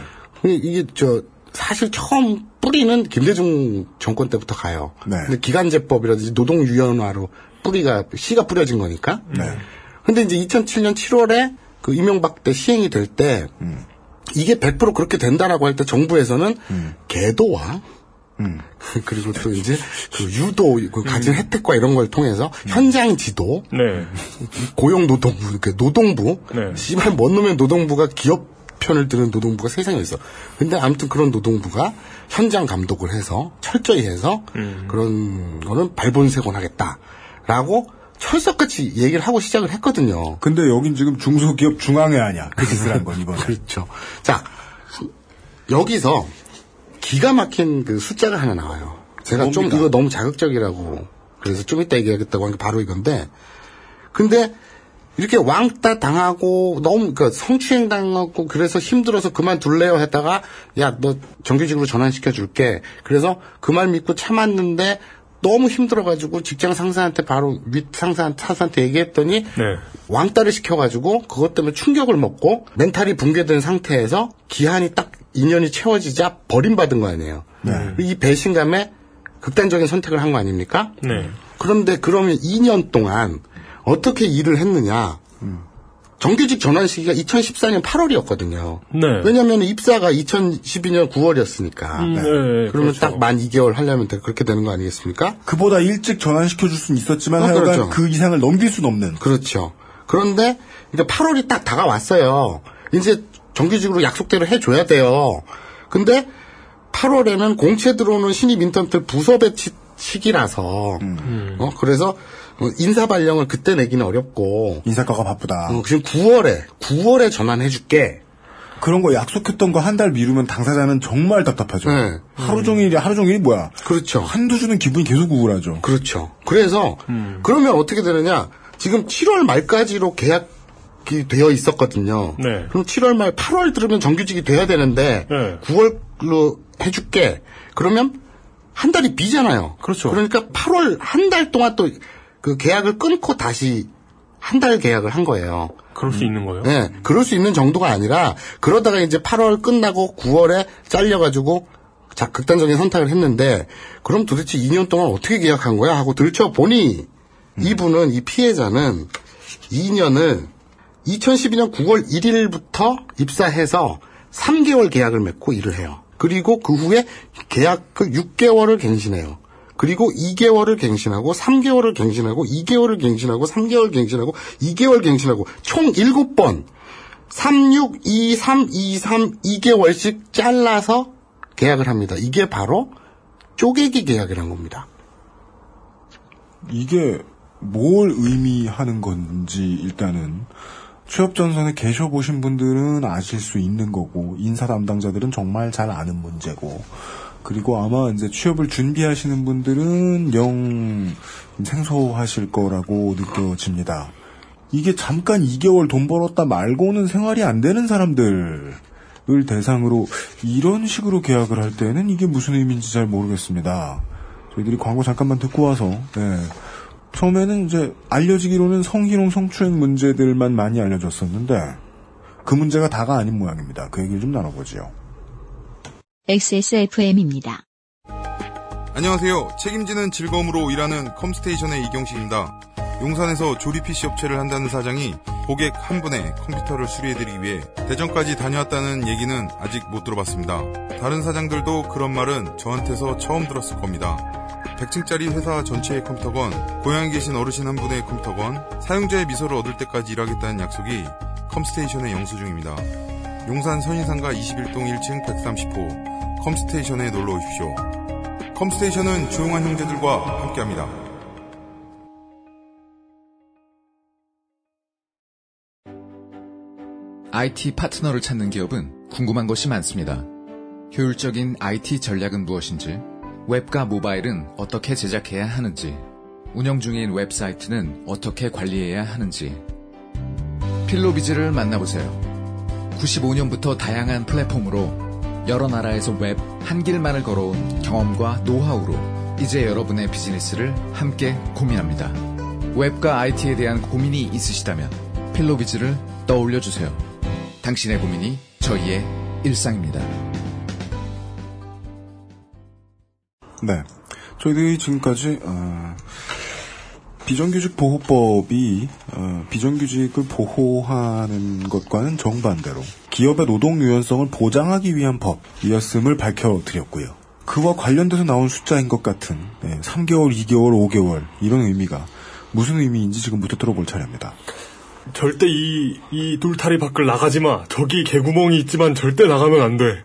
근데 이게 저 사실 처음 뿌리는 김대중 정권 때부터 가요. 네. 근데 기간제법이라든지 노동유연화로 뿌리가 씨가 뿌려진 거니까. 네. 근데 이제 2007년 7월에 그 이명박 때 시행이 될때 이게 100% 그렇게 된다라고 할 때 정부에서는 개도와 그리고 또 이제 그 유도 그 가진 혜택과 이런 걸 통해서 현장 지도 네. 고용 노동부 그 노동부 네. 씨발 뭔 놈의 노동부가 기업 편을 드는 노동부가 세상에 있어. 근데 아무튼 그런 노동부가 현장 감독을 해서 철저히 해서 그런 거는 발본색원 하겠다라고 철석같이 얘기를 하고 시작을 했거든요. 근데 여긴 지금 중소기업 중앙회 아니야. 그 짓을 한 건 이번에. 그렇죠. 자 여기서 기가 막힌 그 숫자가 하나 나와요. 제가 좀 뭡니까? 이거 너무 자극적이라고 그래서 좀 이따 얘기하겠다고 한 게 바로 이건데 근데 이렇게 왕따 당하고 너무 그 성추행 당하고 그래서 힘들어서 그만둘래요 했다가 야 너 정규직으로 전환시켜 줄게 그래서 그 말 믿고 참았는데 너무 힘들어가지고 직장 상사한테 바로 윗 상사한테 사수한테 얘기했더니 네. 왕따를 시켜가지고 그것 때문에 충격을 먹고 멘탈이 붕괴된 상태에서 기한이 딱 2년이 채워지자 버림받은 거 아니에요. 이 배신감에 극단적인 선택을 한 거 아닙니까? 네. 그런데 그러면 2년 동안 어떻게 일을 했느냐? 정규직 전환 시기가 2014년 8월이었거든요. 네. 왜냐하면 입사가 2012년 9월이었으니까. 음, 네, 그러면 그렇죠. 딱만 2개월 하려면 그렇게 되는 거 아니겠습니까? 그보다 일찍 전환시켜 줄 수는 있었지만 어, 하여간 그렇죠. 그 이상을 넘길 수는 없는. 그렇죠. 그런데 이제 8월이 딱 다가왔어요. 이제 정규직으로 약속대로 해줘야 돼요. 근데 8월에는 공채 들어오는 신입 인턴들 부서 배치 시기라서 어 그래서 어, 인사 발령을 그때 내기는 어렵고 인사과가 바쁘다. 어, 지금 9월에 9월에 전환해줄게. 그런 거 약속했던 거 한 달 미루면 당사자는 정말 답답하죠. 네. 하루 종일이 하루 종일이 뭐야? 그렇죠. 한두 주는 기분이 계속 우울하죠. 그렇죠. 그래서 그러면 어떻게 되느냐? 지금 7월 말까지로 계약 이 되어 있었거든요. 네. 그럼 7월 말 8월 들으면 정규직이 돼야 되는데 네. 9월로 해줄게. 그러면 한 달이 비잖아요. 그렇죠. 그러니까 8월 한 달 동안 또 그 계약을 끊고 다시 한 달 계약을 한 거예요. 그럴 수 있는 거예요? 네, 그럴 수 있는 정도가 아니라 그러다가 이제 8월 끝나고 9월에 잘려가지고 자 극단적인 선택을 했는데 그럼 도대체 2년 동안 어떻게 계약한 거야 하고 들춰 보니 이분은 이 피해자는 2년을 2012년 9월 1일부터 입사해서 3개월 계약을 맺고 일을 해요. 그리고 그 후에 계약 그 6개월을 갱신해요. 그리고 2개월을 갱신하고 3개월을 갱신하고 2개월을 갱신하고 3개월 갱신하고 2개월 갱신하고 총 7번 3, 6, 2, 3, 2, 3, 2개월씩 잘라서 계약을 합니다. 이게 바로 쪼개기 계약이라는 겁니다. 이게 뭘 의미하는 건지 일단은 취업 전선에 계셔 보신 분들은 아실 수 있는 거고 인사 담당자들은 정말 잘 아는 문제고 그리고 아마 이제 취업을 준비하시는 분들은 영 생소하실 거라고 느껴집니다. 이게 잠깐 2개월 돈 벌었다 말고는 생활이 안 되는 사람들을 대상으로 이런 식으로 계약을 할 때는 이게 무슨 의미인지 잘 모르겠습니다. 저희들이 광고 잠깐만 듣고 와서 네. 처음에는 이제 알려지기로는 성희롱 성추행 문제들만 많이 알려졌었는데 그 문제가 다가 아닌 모양입니다. 그 얘기를 좀 나눠보지요. XSFM입니다. 안녕하세요. 책임지는 즐거움으로 일하는 컴스테이션의 이경식입니다. 용산에서 조립 PC 업체를 한다는 사장이 고객 한 분의 컴퓨터를 수리해드리기 위해 대전까지 다녀왔다는 얘기는 아직 못 들어봤습니다. 다른 사장들도 그런 말은 저한테서 처음 들었을 겁니다. 100층짜리 회사 전체의 컴퓨터건, 고향에 계신 어르신 한 분의 컴퓨터건, 사용자의 미소를 얻을 때까지 일하겠다는 약속이 컴스테이션의 영수증입니다. 용산 선인상가 21동 1층 130호 컴스테이션에 놀러 오십시오. 컴스테이션은 조용한 형제들과 함께합니다. IT 파트너를 찾는 기업은 궁금한 것이 많습니다. 효율적인 IT 전략은 무엇인지, 웹과 모바일은 어떻게 제작해야 하는지, 운영 중인 웹사이트는 어떻게 관리해야 하는지. 필로비즈를 만나보세요. 95년부터 다양한 플랫폼으로 여러 나라에서 웹 한 길만을 걸어온 경험과 노하우로 이제 여러분의 비즈니스를 함께 고민합니다. 웹과 IT에 대한 고민이 있으시다면 필로비즈를 떠올려 주세요. 당신의 고민이 저희의 일상입니다. 네. 저희들이 지금까지, 어, 비정규직 보호법이, 어, 비정규직을 보호하는 것과는 정반대로 기업의 노동 유연성을 보장하기 위한 법이었음을 밝혀드렸고요. 그와 관련돼서 나온 숫자인 것 같은, 네, 3개월, 2개월, 5개월, 이런 의미가 무슨 의미인지 지금부터 들어볼 차례입니다. 절대 이, 이 돌다리 밖을 나가지 마. 저기 개구멍이 있지만 절대 나가면 안 돼.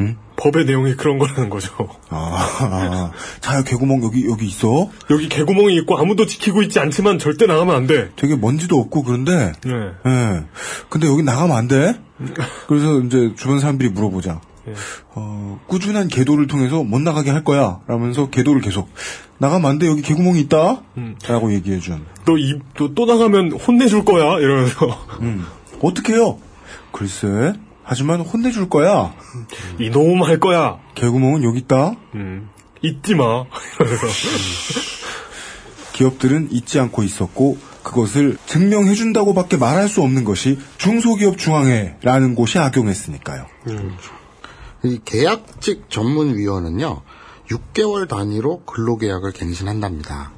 응? 법의 내용이 그런 거라는 거죠. 아, 아, 자야 개구멍 여기 여기 있어? 여기 개구멍이 있고 아무도 지키고 있지 않지만 절대 나가면 안 돼. 되게 먼지도 없고 그런데. 네. 예. 근데 여기 나가면 안 돼? 그래서 이제 주변 사람들이 물어보자. 예. 어, 꾸준한 계도를 통해서 못 나가게 할 거야. 라면서 계도를 계속. 나가면 안 돼. 여기 개구멍이 있다. 음. 라고 얘기해 준. 너 입, 너 또 나가면 혼내줄 거야. 이러면서. 음. 어떻게 해요? 글쎄. 하지만 혼내줄 거야. 이놈 할 거야. 개구멍은 여기 있다. 음. 잊지 마. 기업들은 잊지 않고 있었고 그것을 증명해준다고밖에 말할 수 없는 것이 중소기업 중앙회라는 곳이 악용했으니까요. 이 계약직 전문위원은요, 6개월 단위로 근로계약을 갱신한답니다.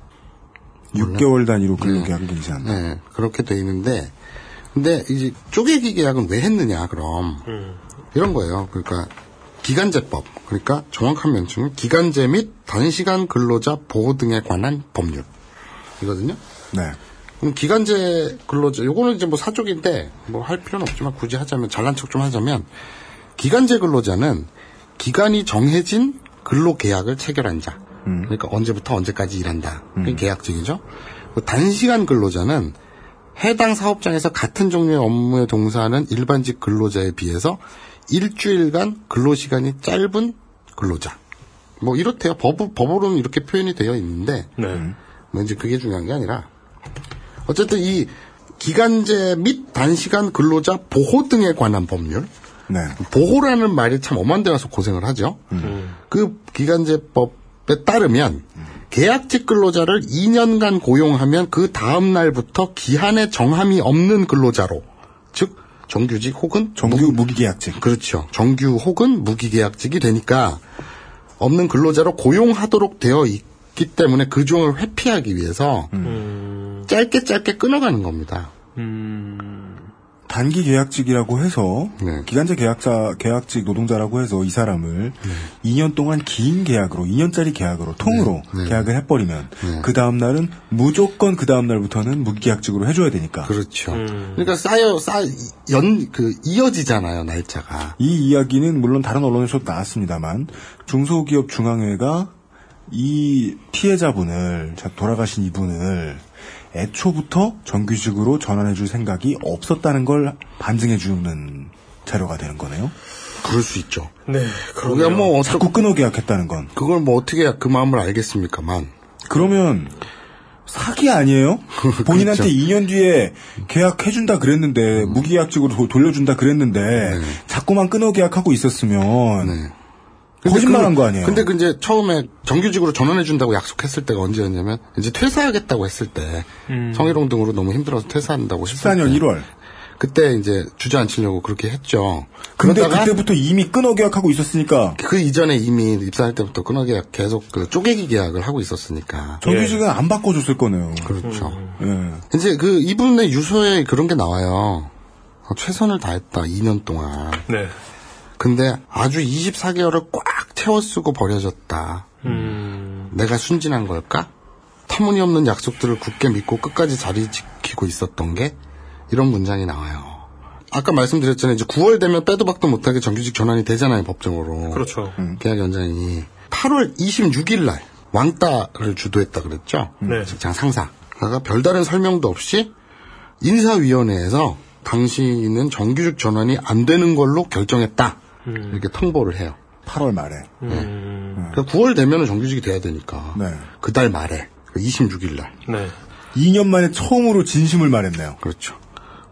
6개월 단위로 근로계약을 갱신한다. 네, 그렇게 돼 있는데, 근데 이제 쪼개기 계약은 왜 했느냐, 그럼. 이런 거예요. 그러니까, 기간제법. 그러니까 정확한 명칭은 기간제 및 단시간 근로자 보호 등에 관한 법률. 이거든요. 네. 그럼 기간제 근로자, 요거는 이제 뭐 사족인데, 뭐 할 필요는 없지만 굳이 하자면, 잘난 척 좀 하자면, 기간제 근로자는 기간이 정해진 근로 계약을 체결한 자. 그러니까 언제부터 언제까지 일한다. 그게 계약직이죠. 그 단시간 근로자는 해당 사업장에서 같은 종류의 업무에 동사하는 일반직 근로자에 비해서 일주일간 근로시간이 짧은 근로자. 뭐 이렇대요. 법, 법으로는 이렇게 표현이 되어 있는데, 네. 뭐 이제 그게 중요한 게 아니라, 어쨌든 이 기간제 및 단시간 근로자 보호 등에 관한 법률, 네. 보호라는 말이 참 엄한 데 가서 고생을 하죠. 그 기간제법에 따르면 계약직 근로자를 2년간 고용하면 그 다음 날부터 기한에 정함이 없는 근로자로 즉 정규직 혹은 정규 무 기계약직. 그렇죠. 정규 혹은 무기계약직이 되니까 없는 근로자로 고용하도록 되어 있기 때문에 그 종을 회피하기 위해서 짧게 짧게 끊어가는 겁니다. 단기 계약직이라고 해서 네. 기간제 계약자 계약직 노동자라고 해서 이 사람을 2년 동안 긴 계약으로 2년짜리 계약으로 통으로 네. 계약을 해버리면 그 다음 날은 무조건 그 다음 날부터는 무기계약직으로 해줘야 되니까. 그렇죠. 그러니까 쌓여 쌓연 그 이어지잖아요 날짜가. 이 이야기는 물론 다른 언론에서도 나왔습니다만 중소기업 중앙회가 이 피해자분을 자, 돌아가신 이분을 애초부터 정규직으로 전환해줄 생각이 없었다는 걸 반증해주는 자료가 되는 거네요. 그럴 수 있죠. 네, 그게 뭐 자꾸 끊어 계약했다는 건. 그걸 뭐 어떻게 그 마음을 알겠습니까만. 그러면 사기 아니에요? 본인한테 2년 뒤에 계약해준다 그랬는데 무기계약직으로 도- 돌려준다 그랬는데 자꾸만 끊어 계약하고 있었으면 거짓말한 거 아니에요? 근데 그 이제 처음에 정규직으로 전환해준다고 약속했을 때가 언제였냐면 이제 퇴사하겠다고 했을 때 음. 성희롱 등으로 너무 힘들어서 퇴사한다고 싶을 14년 때. 1월. 그때 이제 주저앉히려고 그렇게 했죠. 근데 그러다가 그때부터 이미 끊어 계약하고 있었으니까 그 이전에 이미 입사할 때부터 끊어 계약 계속 그 쪼개기 계약을 하고 있었으니까. 정규직은 안 바꿔줬을 거네요. 그렇죠. 예. 이제 그 이분의 유서에 그런 게 나와요. 어, 최선을 다했다 2년 동안. 네. 근데 아주 24개월을 꽉 채워쓰고 버려졌다. 음. 내가 순진한 걸까? 터무니없는 약속들을 굳게 믿고 끝까지 자리 지키고 있었던 게 이런 문장이 나와요. 아까 말씀드렸잖아요. 이제 9월 되면 빼도 박도 못하게 정규직 전환이 되잖아요, 법적으로. 그렇죠. 계약 연장이 8월 26일 날 왕따를 주도했다 그랬죠. 네. 직장 상사가 별다른 설명도 없이 인사위원회에서 당신은 정규직 전환이 안 되는 걸로 결정했다. 이렇게 통보를 해요. 8월 말에. 그러니까 9월 되면 정규직이 돼야 되니까. 네. 그달 말에 26일 날. 네. 2년 만에 처음으로 진심을 말했네요. 그렇죠.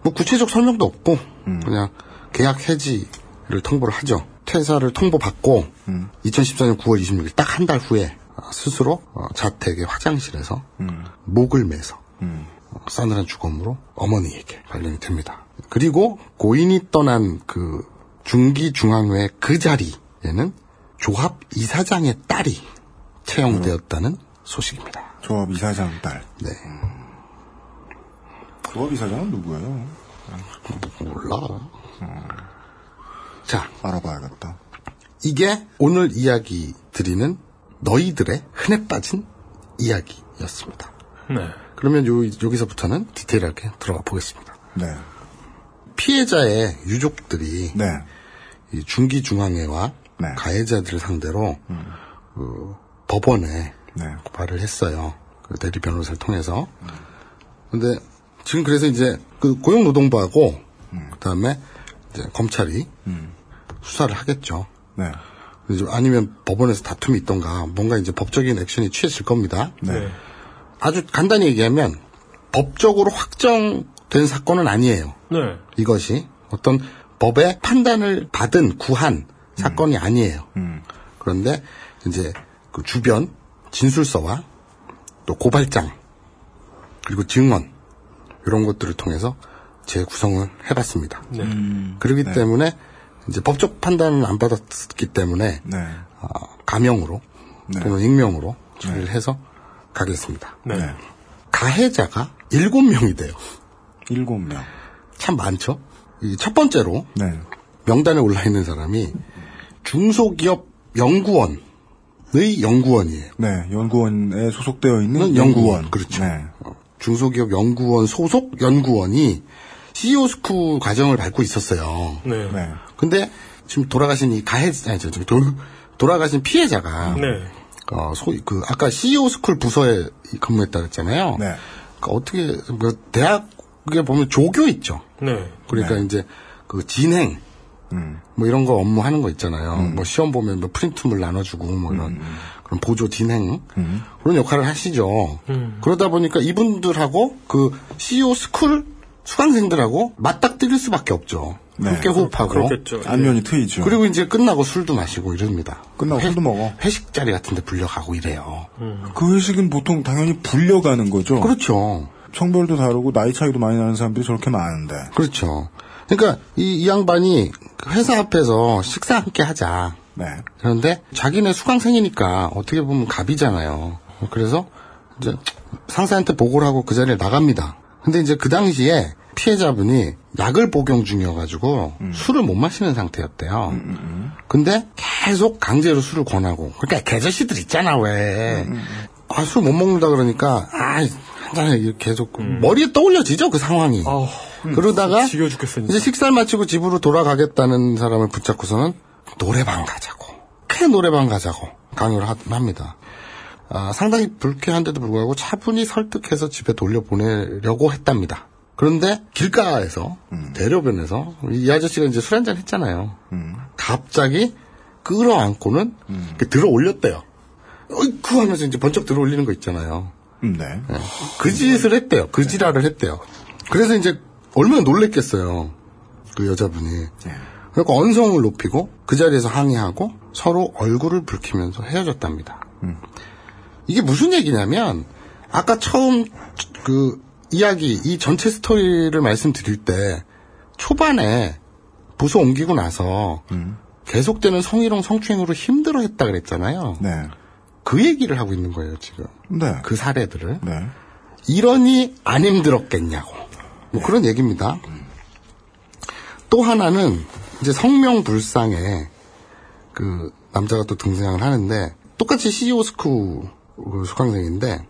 뭐 구체적 설명도 없고 그냥 계약 해지를 통보를 하죠. 퇴사를 통보받고 2014년 9월 26일 딱 한 달 후에 어, 스스로 어, 자택의 화장실에서 목을 매서 어, 싸늘한 주검으로 어머니에게 발령이 됩니다. 그리고 고인이 떠난 그 중기중앙회 그 자리에는 조합 이사장의 딸이 채용되었다는 소식입니다. 조합 이사장 딸. 네. 조합 이사장은 누구예요? 몰라. 자, 알아봐야겠다. 이게 오늘 이야기 드리는 너희들의 흔해 빠진 이야기였습니다. 네. 그러면 요, 여기서부터는 디테일하게 들어가 보겠습니다. 네. 피해자의 유족들이 네. 이 중기 중앙회와 가해자들을 상대로 그 법원에 네. 고발을 했어요. 그 대리 변호사를 통해서. 근데 지금 그래서 이제 그 고용노동부하고 그다음에 이제 검찰이 수사를 하겠죠. 네. 아니면 법원에서 다툼이 있던가 뭔가 이제 법적인 액션이 취해질 겁니다. 네. 아주 간단히 얘기하면 법적으로 확정된 사건은 아니에요. 네. 이것이 어떤 법의 판단을 받은 구한 사건이 아니에요. 그런데 이제 그 주변 진술서와 또 고발장 그리고 증언 이런 것들을 통해서 재구성을 해봤습니다. 네. 그렇기 때문에 이제 법적 판단을 안 받았기 때문에 네. 어, 가명으로 또는 익명으로 처리를 해서 가겠습니다. 네. 가해자가 일곱 명이 돼요. 일곱 명. 참 많죠. 이첫 번째로 네. 명단에 올라 있는 사람이 중소기업 연구원의 연구원이에요. 네. 연구원에 소속되어 있는 연구원. 그렇죠. 네. 중소기업 연구원 소속 연구원이 CEO 스쿨 과정을 밟고 있었어요. 네. 네. 근데 지금 돌아가신 이 가해자, 아니, 저, 저, 도, 돌아가신 피해자가 네. 어, 소위 그 아까 CEO 스쿨 부서에 근무했다 그랬잖아요. 네. 그러니까 어떻게 뭐 대학 에 보면 조교 있죠. 네. 그러니까 이제 그 진행 뭐 이런 거 업무 하는 거 있잖아요. 뭐 시험 보면 뭐 프린트물 나눠주고 뭐 이런 그런 보조 진행 그런 역할을 하시죠. 그러다 보니까 이분들하고 그 CEO 스쿨 수강생들하고 맞닥뜨릴 수밖에 없죠. 함께 호흡하고 그렇겠죠. 안면이 트이죠. 그리고 이제 끝나고 술도 마시고 이럽니다. 끝나고 술도 먹어. 회식 자리 같은데 불려가고 이래요. 그 회식은 보통 당연히 불려가는 거죠. 그렇죠. 성별도 다르고 나이 차이도 많이 나는 사람들이 저렇게 많은데. 그렇죠. 그러니까 이, 이 양반이 회사 앞에서 식사 함께 하자. 네. 그런데 자기네 수강생이니까 어떻게 보면 갑이잖아요. 그래서 이제 상사한테 보고를 하고 그 자리에 나갑니다. 근데 이제 그 당시에 피해자분이 약을 복용 중이어가지고 음. 술을 못 마시는 상태였대요. 근데 계속 강제로 술을 권하고. 그러니까 개저씨들 있잖아, 왜. 음, 아, 술 못 먹는다 그러니까, 아, 한잔해. 이렇게 계속 머리에 떠올려지죠, 그 상황이. 그러다가 음. 진짜. 이제 식사를 마치고 집으로 돌아가겠다는 사람을 붙잡고서는 노래방 가자고. 쾌 노래방 가자고 강요를 하- 합니다. 아, 상당히 불쾌한데도 불구하고 차분히 설득해서 집에 돌려보내려고 했답니다. 그런데 길가에서 대로변에서 이 아저씨가 이제 술 한잔 했잖아요. 갑자기 끌어안고는 이렇게 들어 올렸대요. 어이쿠 하면서 이제 번쩍 들어 올리는 거 있잖아요. 네. 그 짓을 했대요. 그 지랄을 했대요. 그래서 이제 얼마나 놀랬겠어요. 그 여자분이. 그러니까 언성을 높이고 그 자리에서 항의하고 서로 얼굴을 붉히면서 헤어졌답니다. 이게 무슨 얘기냐면 아까 처음 그 이야기 이 전체 스토리를 말씀드릴 때 초반에 부서 옮기고 나서 계속되는 성희롱 성추행으로 힘들어했다 그랬잖아요. 네. 그 얘기를 하고 있는 거예요 지금. 네. 그 사례들을. 네. 이러니 안 힘들었겠냐고. 뭐 그런 얘기입니다. 또 하나는 이제 성명불상에 그 남자가 또 등장을 하는데 똑같이 CEO 스쿨 그 수강생인데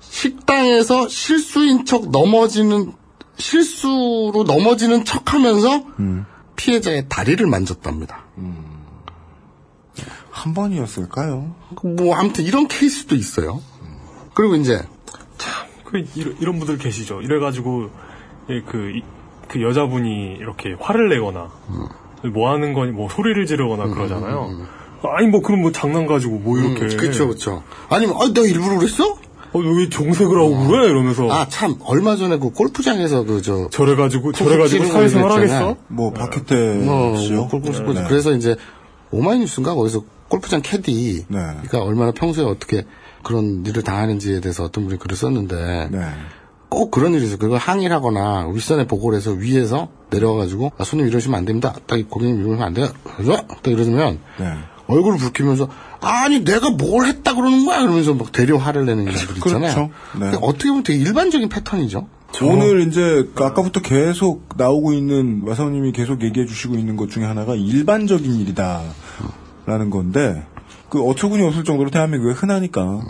식당에서 실수인 척 넘어지는 실수로 넘어지는 척하면서 피해자의 다리를 만졌답니다. 한 번이었을까요? 뭐 아무튼 이런 케이스도 있어요. 그리고 이제 그 이런, 이런 분들 계시죠. 이래가지고 예, 그, 이- 그 여자분이 이렇게 화를 내거나 뭐 하는 거니 뭐 소리를 지르거나 그러잖아요. 아니 뭐 그럼 뭐 장난 가지고 뭐 이렇게. 음, 그쵸, 그쵸. 아니면, 아, 내가 일부러 그랬어? 어, 왜 정색을 하고 그래? 이러면서. 아, 참, 얼마 전에 그 골프장에서 그, 저. 저래가지고, 저래가지고 사회생활 하겠어? 뭐, 박규태 어, 씨요? 뭐 골프 스포츠. 네. 그래서 이제, 오마이뉴스인가? 거기서 골프장 캐디. 네. 그러니까 얼마나 평소에 어떻게 그런 일을 당하는지에 대해서 어떤 분이 글을 썼는데. 네. 꼭 그런 일이 있어요. 그걸 항의를 하거나 윗선에 보고를 해서 위에서 내려와가지고 아, 손님 이러시면 안 됩니다. 딱 고객님 이러시면 안 돼요. 딱 이러면 네. 얼굴을 붉히면서 아니 내가 뭘 했다 그러는 거야 이러면서 막 대려 화를 내는 경우들 있잖아요. 그렇죠. 네. 어떻게 보면 되게 일반적인 패턴이죠. 오늘 이제 그 아까부터 계속 나오고 있는 마사오님이 계속 얘기해 주시고 있는 것 중에 하나가 일반적인 일이다 라는 건데 그 어처구니 없을 정도로 대한민국에 흔하니까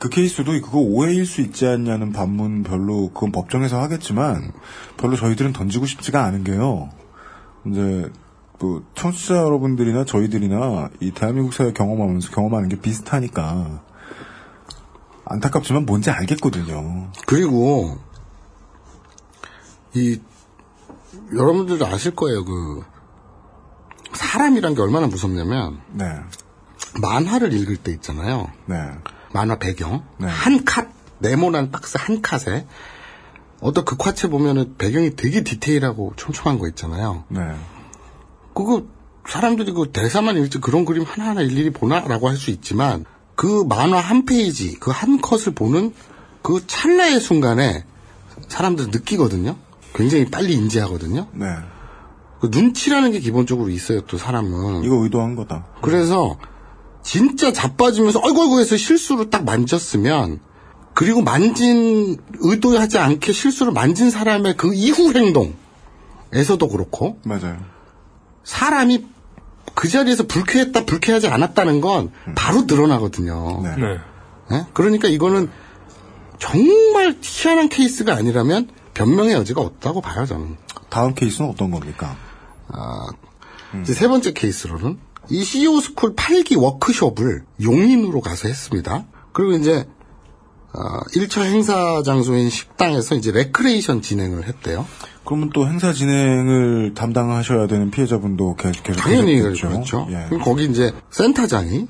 그 케이스도 그거 오해일 수 있지 않냐는 반문 별로 그건 법정에서 하겠지만 별로 저희들은 던지고 싶지가 않은 게요. 이제 뭐 청취자 여러분들이나 저희들이나 이 대한민국 사회 경험하면서 경험하는 게 비슷하니까 안타깝지만 뭔지 알겠거든요. 그리고 이 여러분들도 아실 거예요. 그 사람이란 게 얼마나 무섭냐면 네. 만화를 읽을 때 있잖아요. 네. 만화 배경 네. 한컷 네모난 박스 한 컷에 어떤 극화체 보면은 배경이 되게 디테일하고 촘촘한 거 있잖아요. 네. 그거 사람들이 그 대사만 읽지 그런 그림 하나하나 일일이 보나라고 할 수 있지만 그 만화 한 페이지 그 한 컷을 보는 그 찰나의 순간에 사람들 느끼거든요. 굉장히 빨리 인지하거든요. 네. 그 눈치라는 게 기본적으로 있어요. 또 사람은. 이거 의도한 거다. 그래서 진짜 자빠지면서 어이구 어이구 해서 실수로 딱 만졌으면 그리고 만진 의도하지 않게 실수로 만진 사람의 그 이후 행동에서도 그렇고 맞아요. 사람이 그 자리에서 불쾌했다 불쾌하지 않았다는 건 바로 드러나거든요. 네. 예? 그러니까 이거는 정말 희한한 케이스가 아니라면 변명의 여지가 없다고 봐요 저는. 다음 케이스는 어떤 겁니까? 아, 이제 세 번째 케이스로는 이 CEO 스쿨 8기 워크숍을 용인으로 가서 했습니다. 그리고 이제 아, 1차 행사 장소인 식당에서 이제 레크레이션 진행을 했대요. 그러면 또 행사 진행을 담당하셔야 되는 피해자분도 계속 계속 당연히 계셨겠죠. 그렇죠. 예. 그럼 거기 이제 센터장이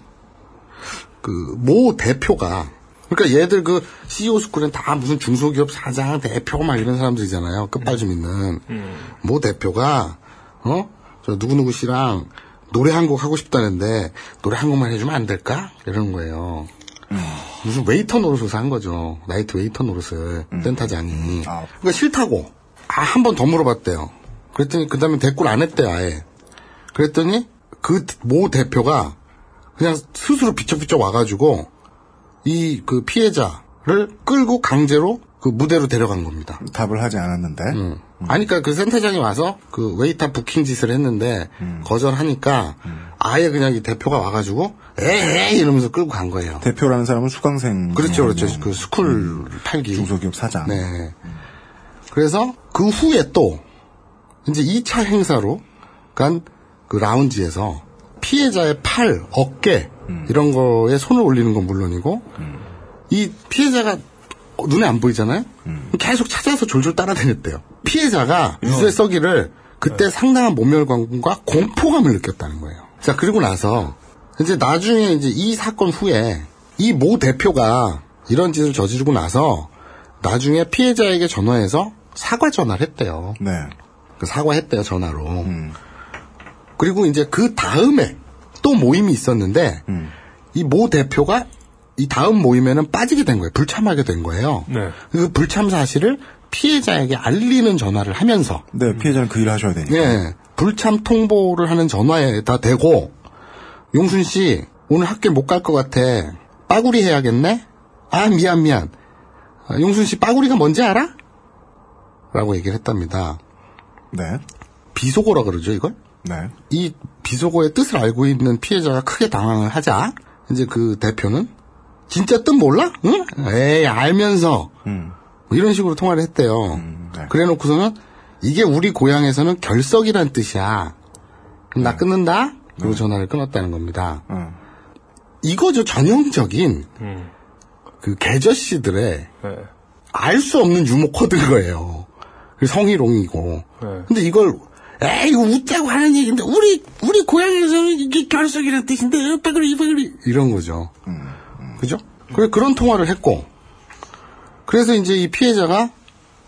그 모 대표가 그러니까 얘들 그 CEO 스쿨은 다 무슨 중소기업 사장 대표 막 이런 사람들이잖아요. 끝발 좀 있는 모 대표가 어 저 누구 누구 씨랑 노래 한 곡 하고 싶다는데 노래 한 곡만 해주면 안 될까 이러는 거예요. 무슨 웨이터 노릇을 한 거죠. 나이트 웨이터 노릇을 센터장이. 그러니까 싫다고 아, 한 번 더 물어봤대요. 그랬더니 그 다음에 대꾸를 안 했대요 아예. 그랬더니 그 모 대표가 그냥 스스로 비쩍비쩍 와가지고 이 그 피해자 끌고 강제로 그 무대로 데려간 겁니다. 답을 하지 않았는데. 음. 아니, 그러니까 그 센터장이 와서 그 웨이터 부킹 짓을 했는데 거절하니까 아예 그냥 이 대표가 와가지고 에이 이러면서 끌고 간 거예요. 대표라는 사람은 수강생. 그렇죠, 그렇죠. 그 스쿨 8기. 중소기업 사장. 네. 그래서 그 후에 또 이제 2차 행사로 간 그 라운지에서 피해자의 팔, 어깨 이런 거에 손을 올리는 건 물론이고 이 피해자가 눈에 안 보이잖아요. 계속 찾아서 졸졸 따라다녔대요. 피해자가 유수의 썩이를 그때 상당한 모멸감과 공포감을 느꼈다는 거예요. 자 그리고 나서 이제 나중에 이제 이 사건 후에 이 모 대표가 이런 짓을 저지르고 나서 나중에 피해자에게 전화해서 사과 전화를 했대요. 네. 그 사과했대요 전화로. 그리고 이제 그 다음에 또 모임이 있었는데 이모 대표가 이 다음 모임에는 빠지게 된 거예요. 불참하게 된 거예요. 네. 그 불참 사실을 피해자에게 알리는 전화를 하면서 네, 피해자는 그 일을 하셔야 되니까. 예, 불참 통보를 하는 전화에다 대고 용순 씨 오늘 학교 못 갈 것 같아. 빠구리 해야겠네. 아 미안 미안. 아, 용순 씨 빠구리가 뭔지 알아? 라고 얘기를 했답니다. 네. 비속어라 그러죠 이걸? 네. 이 비속어의 뜻을 알고 있는 피해자가 크게 당황을 하자 이제 그 대표는 진짜 뜻 몰라? 응? 에이 알면서 뭐 이런 식으로 통화를 했대요. 그래 놓고서는 이게 우리 고향에서는 결석이란 뜻이야. 그럼 나 끊는다. 그리고 전화를 끊었다는 겁니다. 이거죠 전형적인 그 개저씨들의 네. 알수 없는 유머 코드인 거예요. 그 성희롱이고. 근데 이걸 에이 이거 웃자고 하는 얘기인데 우리 우리 고향에서는 이게 결석이라는 뜻인데 빠그리 이런 거죠. 그죠? 그래 그런 통화를 했고 그래서 이제 이 피해자가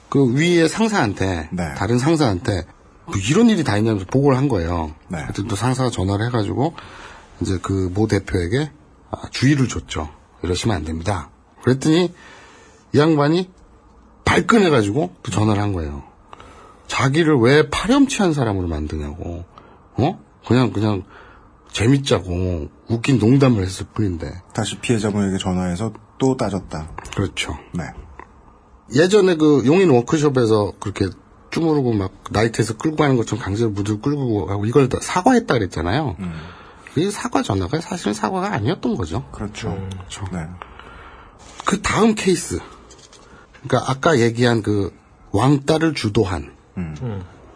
그 위에 상사한테 다른 상사한테 뭐 이런 일이 다 있냐면서 보고를 한 거예요. 하여튼 또 상사가 전화를 해가지고 이제 그 모 대표에게 아, 주의를 줬죠. 이러시면 안 됩니다. 그랬더니 이 양반이 발끈해가지고 또 전화를 한 거예요. 자기를 왜 파렴치한 사람으로 만드냐고. 어? 그냥 그냥 재밌자고 웃긴 농담을 했을 뿐인데. 다시 피해자분에게 전화해서 또 따졌다. 그렇죠. 네. 예전에 그 용인 워크숍에서 그렇게 쭈무르고 막 나이트에서 끌고 가는 것처럼 강제로 무들 끌고 가고 이걸 다 사과했다 그랬잖아요. 이 사과 전화가 사실은 사과가 아니었던 거죠. 그렇죠. 그렇죠. 네. 그 다음 케이스. 그러니까 아까 얘기한 그 왕따를 주도한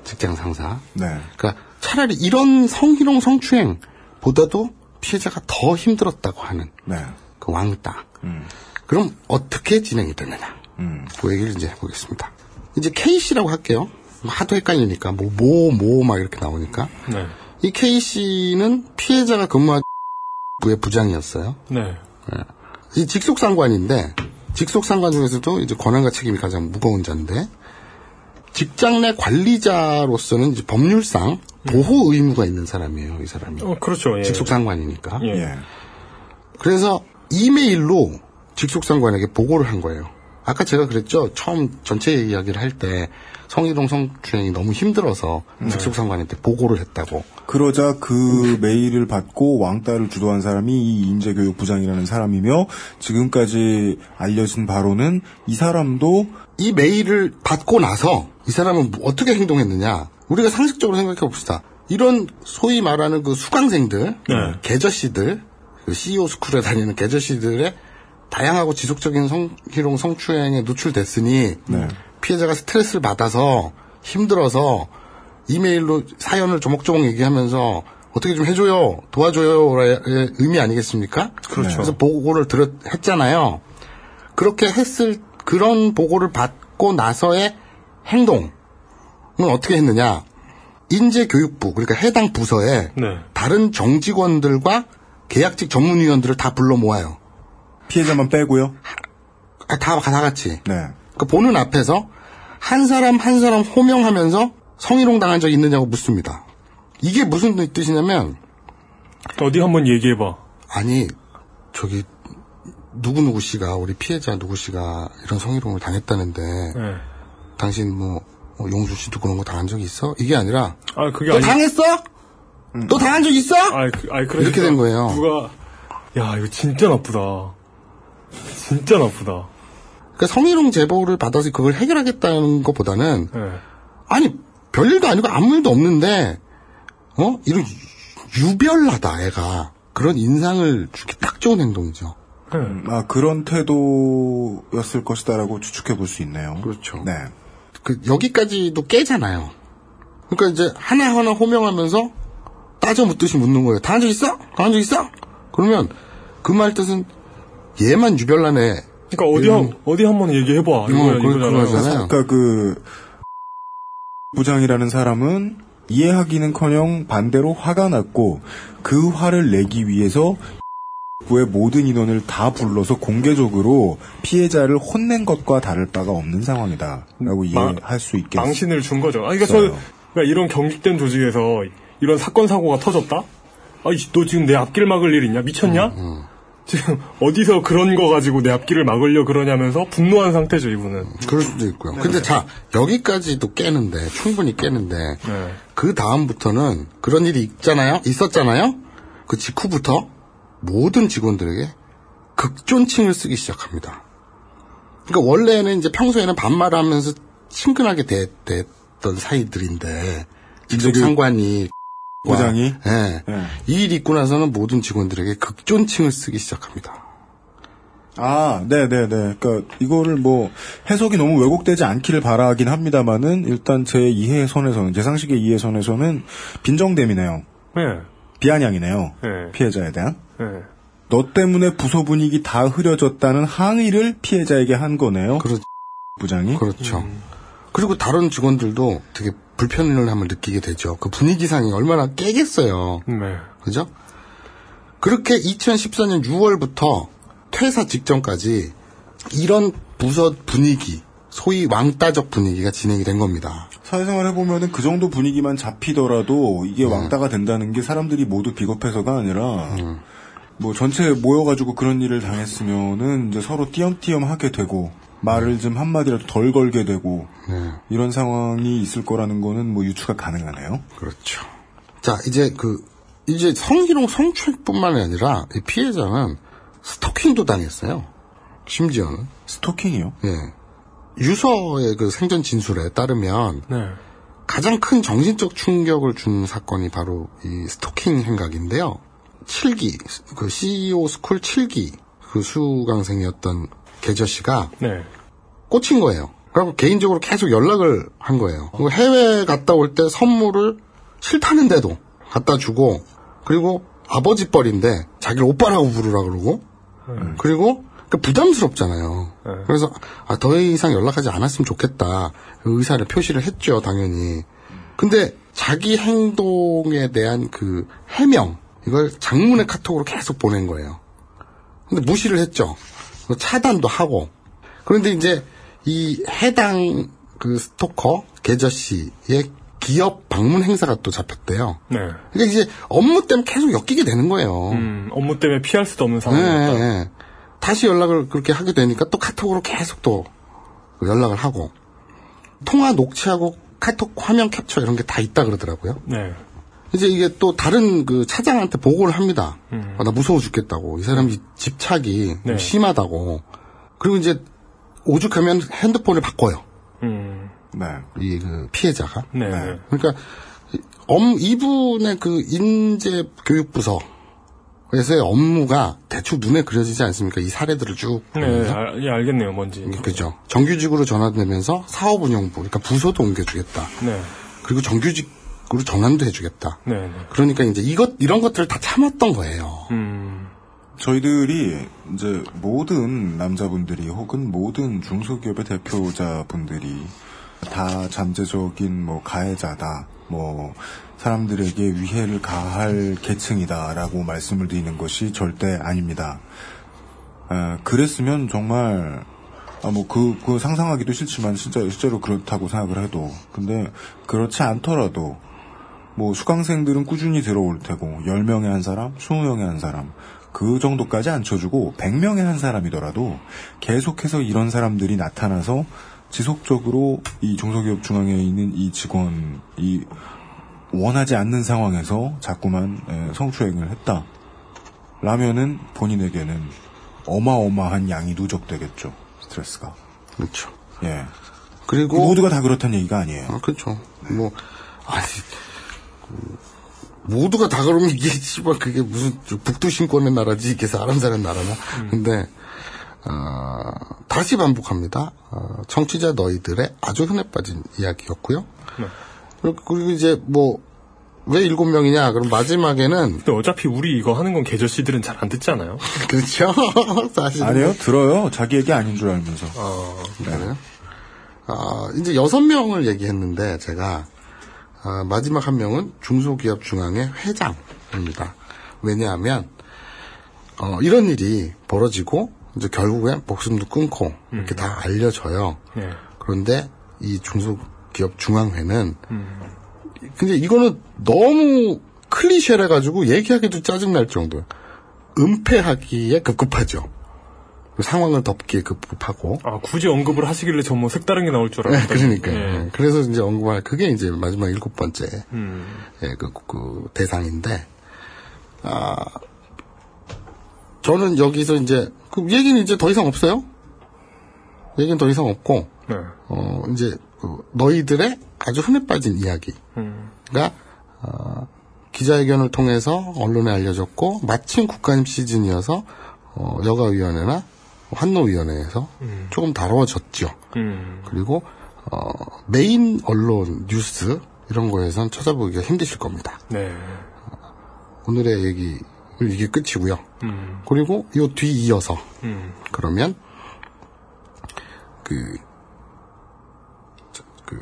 직장 상사. 네. 그러니까 차라리 이런 성희롱 성추행보다도 피해자가 더 힘들었다고 하는 네. 그 왕따. 그럼 어떻게 진행이 되느냐? 그 얘기를 이제 해보겠습니다. 이제 K 씨라고 할게요. 하도 헷갈리니까 뭐 뭐 뭐 막 이렇게 나오니까 네. 이 K 씨는 피해자가 근무한 부의 부장이었어요. 네. 이 직속 상관인데 직속 상관 중에서도 이제 권한과 책임이 가장 무거운 자인데 직장 내 관리자로서는 이제 법률상 보호 의무가 있는 사람이에요. 이 사람이. 어, 그렇죠. 예. 직속 상관이니까. 예. 그래서 이메일로 직속 상관에게 보고를 한 거예요. 아까 제가 그랬죠. 처음 전체 이야기를 할 때 성희롱 성추행이 너무 힘들어서 직속 상관한테 보고를 했다고. 그러자 그 메일을 받고 왕따를 주도한 사람이 이 인재교육 부장이라는 사람이며 지금까지 알려진 바로는 이 사람도 이 메일을 받고 나서 이 사람은 뭐 어떻게 행동했느냐? 우리가 상식적으로 생각해 봅시다. 이런 소위 말하는 그 수강생들, 개저씨들, 그 CEO 스쿨에 다니는 개저씨들의 다양하고 지속적인 성희롱 성추행에 노출됐으니 피해자가 스트레스를 받아서 힘들어서 이메일로 사연을 조목조목 얘기하면서 어떻게 좀 해줘요, 도와줘요의 의미 아니겠습니까? 그렇죠. 그래서 보고를 들었 했잖아요. 그렇게 했을 그런 보고를 받고 나서의 행동은 어떻게 했느냐? 인재교육부 그러니까 해당 부서에 네. 다른 정직원들과 계약직 전문위원들을 다 불러 모아요. 피해자만 빼고요? 아, 다, 다 같이. 네. 그 보는 앞에서 한 사람 한 사람 호명하면서 성희롱 당한 적 있느냐고 묻습니다. 이게 무슨 뜻이냐면 어디 한번 얘기해봐. 아니 저기 누구 누구 씨가 우리 피해자 누구 씨가 이런 성희롱을 당했다는데 네. 당신 뭐 어, 용수 씨도 그런 거 당한 적 있어? 이게 아니라 아, 그게 너 아니- 당했어? 너 당한 적 있어? 아이, 그, 아이, 그러니까 이렇게 된 거예요. 누가, 야, 이거 진짜 나쁘다. 진짜 나쁘다. 그러니까 성희롱 제보를 받아서 그걸 해결하겠다는 것보다는 네. 아니 별일도 아니고 아무 일도 없는데 어 이런 유별나다 애가 그런 인상을 주기 딱 좋은 행동이죠. 음, 아, 그런 태도였을 것이다라고 추측해 볼 수 있네요. 그렇죠. 네. 그 여기까지도 깨잖아요. 그러니까 이제 하나하나 호명하면서 따져 묻듯이 묻는 거예요. 당한 적 있어? 당한 적 있어? 그러면 그 말 뜻은 얘만 유별나네. 그러니까 어디 한 어디 한번 얘기해 봐. 이거야 음, 그- 이거잖아요. 그거잖아요. 그러니까 그 부장이라는 사람은 이해하기는커녕 반대로 화가 났고 그 화를 내기 위해서 부의 모든 인원을 다 불러서 공개적으로 피해자를 혼낸 것과 다를 바가 없는 상황이다라고 이해할 수 있겠어요. 망신을 준 거죠. 아, 그러니까 저 그러니까 이런 경직된 조직에서 이런 사건 사고가 터졌다. 아이 너 지금 내 앞길 막을 일 있냐? 미쳤냐? 음, 지금 어디서 그런 거 가지고 내 앞길을 막으려 그러냐면서 분노한 상태죠 이분은. 그럴 수도 있고요. 근데 자 여기까지도 깨는데 충분히 깨는데 네. 그 다음부터는 그런 일이 있잖아요. 있었잖아요. 그 직후부터 모든 직원들에게 극존칭을 쓰기 시작합니다. 그러니까 원래는 이제 평소에는 반말하면서 친근하게 대, 대했던 사이들인데 직속 그 상관이 부장이? 예. 이일 있고 나서는 모든 직원들에게 극존칭을 쓰기 시작합니다. 아, 네 네 네. 그러니까 이거를 뭐 해석이 너무 왜곡되지 않기를 바라긴 합니다만은 일단 제 이해 선에서는 제 상식의 이해 선에서는 빈정됨이네요. 네. 비아냥이네요. 네. 피해자에 대한. 네. 너 때문에 부서 분위기 다 흐려졌다는 항의를 피해자에게 한 거네요. 부장이. 그렇죠. 그리고 다른 직원들도 되게 불편함을 느끼게 되죠. 그 분위기상이 얼마나 깨겠어요. 네. 그죠? 그렇게 2014년 6월부터 퇴사 직전까지 이런 부서 분위기, 소위 왕따적 분위기가 진행이 된 겁니다. 사회생활 해보면은 그 정도 분위기만 잡히더라도 이게 음. 왕따가 된다는 게 사람들이 모두 비겁해서가 아니라 뭐 전체 모여가지고 그런 일을 당했으면은 이제 서로 띄엄띄엄 하게 되고 말을 좀 한마디라도 덜 걸게 되고 네. 이런 상황이 있을 거라는 거는 뭐 유추가 가능하네요. 그렇죠. 자, 이제 그, 이제 성희롱 성추행뿐만 아니라 이 피해자는 스토킹도 당했어요. 심지어는. 스토킹이요? 예. 유서의 그 생전 진술에 따르면 네. 가장 큰 정신적 충격을 준 사건이 바로 이 스토킹 행각인데요. 7기, 그 CEO 스쿨 7기 그 수강생이었던 개저씨가 네. 꽂힌 거예요. 그리고 개인적으로 계속 연락을 한 거예요. 그리고 해외 갔다 올 때 선물을 싫다는데도 갖다 주고 그리고 아버지 뻘인데 자기를 오빠라고 부르라 그러고 그리고 그 부담스럽잖아요. 그래서 아, 더 이상 연락하지 않았으면 좋겠다 그 의사를 표시를 했죠 당연히. 근데 자기 행동에 대한 그 해명 이걸 장문의 카톡으로 계속 보낸 거예요. 근데 무시를 했죠. 차단도 하고. 그런데 이제 이 해당 그 스토커 계저 씨의 기업 방문 행사가 또 잡혔대요. 네. 그러니까 이제 업무 때문에 계속 엮이게 되는 거예요. 음, 업무 때문에 피할 수도 없는 네, 상황이었다. 네. 다시 연락을 그렇게 하게 되니까 또 카톡으로 계속 또 연락을 하고 통화 녹취하고 카톡 화면 캡처 이런 게 다 있다 그러더라고요. 네. 이제 이게 또 다른 그 차장한테 보고를 합니다. 음. 아, 나 무서워 죽겠다고. 이 사람이 집착이 좀 네. 심하다고. 그리고 이제 오죽하면 핸드폰을 바꿔요. 음. 네. 이 그 피해자가. 네. 네. 그러니까 엄 이분의 그 인재 교육부서 에서의 업무가 대충 눈에 그려지지 않습니까? 이 사례들을 쭉 네, 보면서. 알, 예, 알겠네요, 뭔지. 그죠. 정규직으로 전환되면서 사업운영부, 그러니까 부서도 옮겨주겠다. 네. 그리고 정규직으로 전환도 해주겠다. 네, 네. 그러니까 이제 이것 이런 것들을 다 참았던 거예요. 음. 저희들이 이제 모든 남자분들이 혹은 모든 중소기업의 대표자분들이 다 잠재적인 뭐 가해자다, 뭐 사람들에게 위해를 가할 계층이다라고 말씀을 드리는 것이 절대 아닙니다. 에, 그랬으면 정말 아 뭐 그 그 상상하기도 싫지만 진짜 실제로 그렇다고 생각을 해도 근데 그렇지 않더라도 뭐 수강생들은 꾸준히 들어올 테고 10명에 한 사람, 20명에 한 사람 그 정도까지 안 쳐주고 100명에 한 사람이더라도 계속해서 이런 사람들이 나타나서 지속적으로 이 중소기업 중앙에 있는 이 직원 이 원하지 않는 상황에서 자꾸만 에, 성추행을 했다. 라면은 본인에게는 어마어마한 양이 누적되겠죠. 스트레스가. 그렇죠. 예. 그리고 모두가 다 그렇다는 얘기가 아니에요. 아, 그렇죠. 뭐 아니 모두가 다 그러면 이게 씨발 그게 무슨 북두신권의 나라지 이게 사람 사는 나라나. 근데 어, 다시 반복합니다. 어, 청취자 너희들의 아주 흔해 빠진 이야기였고요. 그리고, 그리고 이제 뭐 왜 일곱 명이냐? 그럼 마지막에는 근데 어차피 우리 이거 하는 건 계절씨들은 잘 안 듣지 않아요? 그렇죠. 사실 아니에요? 들어요. 자기 얘기 아닌 줄 알면서. 그래요? 아, 이제 여섯 명을 얘기했는데 제가 아, 마지막 한 명은 중소기업 중앙회 회장입니다. 왜냐하면 어, 이런 일이 벌어지고 이제 결국엔 목숨도 끊고 이렇게 다 알려져요. 예. 그런데 이 중소 기업 중앙회는 근데 이거는 너무 클리셰래 가지고 얘기하기도 짜증 날 정도예요. 은폐하기에 급급하죠. 그 상황을 덮기에 급급하고. 아, 굳이 언급을 하시길래 전 뭐 색다른 게 나올 줄 네, 알았는데. 그러니까요. 네, 그래서 이제 언급할 그게 이제 마지막 일곱 번째 음. 예, 그, 그 대상인데 아 저는 여기서 이제 그 얘기는 이제 더 이상 없어요. 얘기는 더 이상 없고 네. 어 이제 그 너희들의 아주 흔해 빠진 이야기가 음. 어, 기자회견을 통해서 언론에 알려졌고 마침 국가님 시즌이어서 어, 여가위원회나 환노위원회에서 조금 다뤄졌죠. 음. 그리고 어, 메인 언론 뉴스 이런 거에선 찾아보기가 힘드실 겁니다. 네. 오늘의 얘기 이게 끝이고요. 음. 그리고 요 뒤 이어서 음. 그러면 그, 저, 그,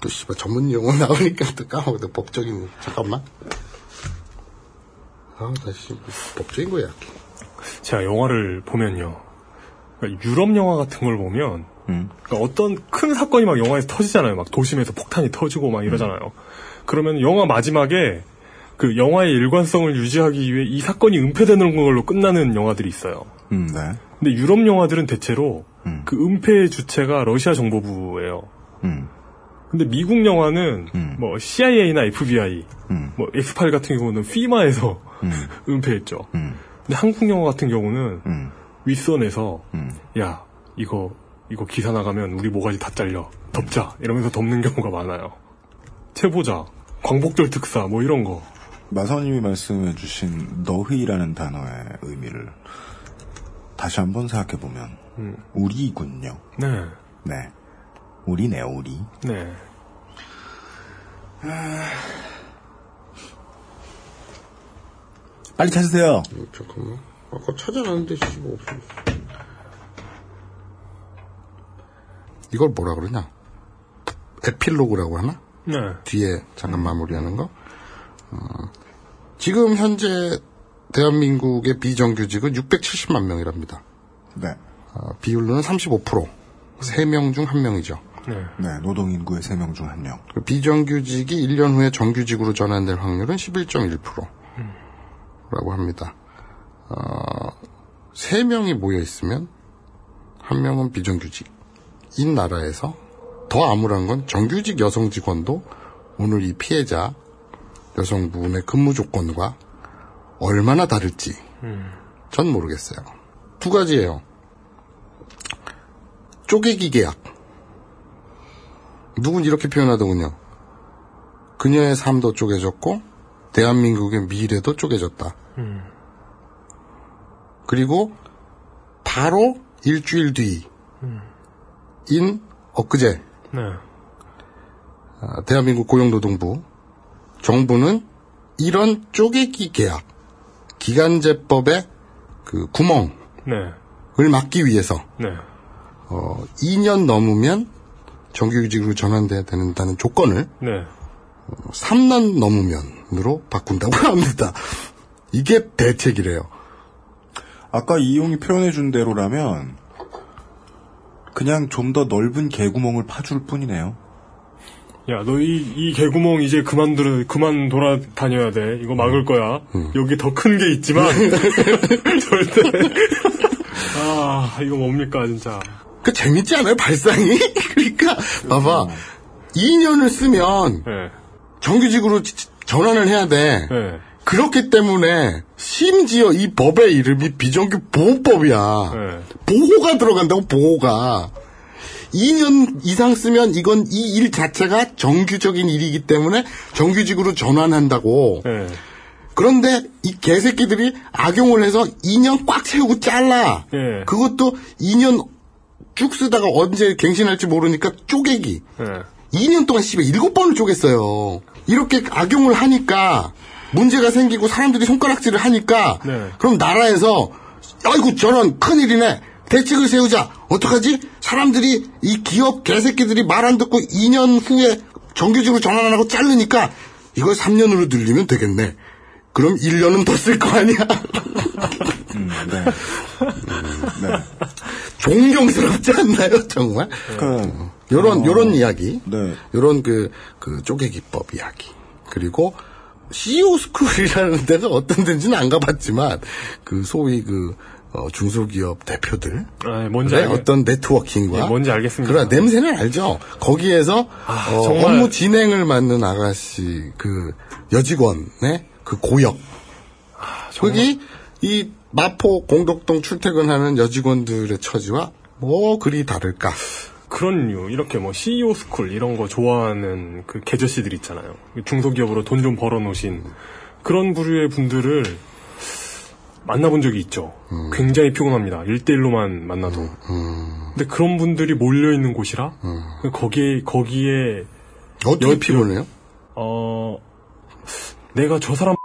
또 씨발 전문 용어 나오니까 또 까먹었다. 법적인 잠깐만. 아, 다시 법적인 거야. 제가 영화를 보면요. 그러니까 유럽 영화 같은 걸 보면 그러니까 어떤 큰 사건이 막 영화에서 터지잖아요. 막 도심에서 폭탄이 터지고 막 이러잖아요. 그러면 영화 마지막에 그 영화의 일관성을 유지하기 위해 이 사건이 은폐되는 걸로 끝나는 영화들이 있어요. 음, 네. 근데 유럽 영화들은 대체로 그 은폐의 주체가 러시아 정보부예요. 음. 근데 미국 영화는 뭐 CIA나 FBI, 뭐 엑스파일 같은 경우는 피마에서 은폐했죠. 근데 한국 영화 같은 경우는 윗선에서 야 이거 이거 기사 나가면 우리 모가지 다 잘려 덮자 이러면서 덮는 경우가 많아요. 채보자, 광복절 특사 뭐 이런 거. 마사오님이 말씀해주신 너희라는 단어의 의미를 다시 한번 생각해 보면 음. 우리군요. 네, 네. 우리네요, 우리. 네. 빨리 찾으세요. 잠깐만. 아까 찾아놨는데 씨발 없어. 이걸 뭐라 그러냐? 에필로그라고 하나? 네. 뒤에 잠깐 마무리하는 거. 어, 지금 현재 대한민국의 비정규직은 670만 명이랍니다. 네. 어, 비율로는 35%. 3명 중 1명이죠. 네. 네, 노동인구의 3명 중 1명. 비정규직이 1년 후에 정규직으로 전환될 확률은 11.1%. 라고 합니다. 어, 3명이 모여 있으면, 한 명은 비정규직인 나라에서 더 암울한 건 정규직 여성 직원도 오늘 이 피해자 여성분의 근무 조건과 얼마나 다를지 전 모르겠어요. 두 가지예요. 쪼개기 계약. 누군 이렇게 표현하더군요. 그녀의 삶도 쪼개졌고 대한민국의 미래도 쪼개졌다. 그리고 바로 일주일 뒤인 엊그제 네. 아, 대한민국 고용노동부 정부는 이런 쪼개기 계약 기간제법의 그 구멍을 네. 막기 위해서 네. 어, 2년 넘으면 정규직으로 전환돼야 된다는 조건을 네. 3년 넘으면으로 바꾼다고 합니다. 이게 대책이래요. 아까 이용이 표현해준 대로라면 그냥 좀 더 넓은 개구멍을 파줄 뿐이네요. 야, 너 이, 이 개구멍 이제 그만 들어, 그만 돌아다녀야 돼. 이거 막을 거야. 여기 더 큰 게 있지만, 절대. 아, 이거 뭡니까, 진짜. 그 재밌지 않아요? 발상이? 그러니까 봐봐. 2년을 쓰면 네. 정규직으로 지- 전환을 해야 돼. 네. 그렇기 때문에 심지어 이 법의 이름이 비정규 보호법이야. 보호가 들어간다고 보호가. 2년 이상 쓰면 이건 이 일 자체가 정규적인 일이기 때문에 정규직으로 전환한다고. 그런데 이 개새끼들이 악용을 해서 2년 꽉 채우고 잘라. 예. 그것도 2년 쭉 쓰다가 언제 갱신할지 모르니까 쪼개기. 예. 2년 동안 씨발 7번을 쪼갰어요. 이렇게 악용을 하니까 문제가 생기고 사람들이 손가락질을 하니까 네. 그럼 나라에서 아이고 저런 큰일이네. 대책을 세우자. 어떡하지? 사람들이 이 기업 개새끼들이 말 안 듣고 2년 후에 정규직으로 전환 안 하고 자르니까 이걸 3년으로 늘리면 되겠네. 그럼 1년은 더 쓸 거 아니야? 음, 네. 존경스럽지 않나요, 정말? 그, 요런, 어, 요런 이야기. 네. 요런 그, 그 쪼개기법 이야기. 그리고 CEO 스쿨이라는 데가 어떤 데인지는 안 가봤지만, 그 소위 그, 어, 중소기업 대표들. 아, 뭔지 네, 알겠- 어떤 networking과. 예, 뭔지 알겠습니다. 그래, 냄새는 알죠. 거기에서, 아, 어, 정말- 업무 진행을 맡는 아가씨, 그, 여직원의 그 고역. 아, 거기, 이 마포 공덕동 출퇴근하는 여직원들의 처지와 뭐 그리 다를까. 그런 이유, 이렇게 뭐 CEO 스쿨 이런 거 좋아하는 그 개저씨들 있잖아요. 중소기업으로 돈 좀 벌어놓으신 그런 부류의 분들을 만나본 적이 있죠. 음. 굉장히 피곤합니다. 1대1로만 만나도. 근데 그런 분들이 몰려있는 곳이라, 거기에, 거기에. 음. 어떻게 피곤해요? 어, 내가 저 사람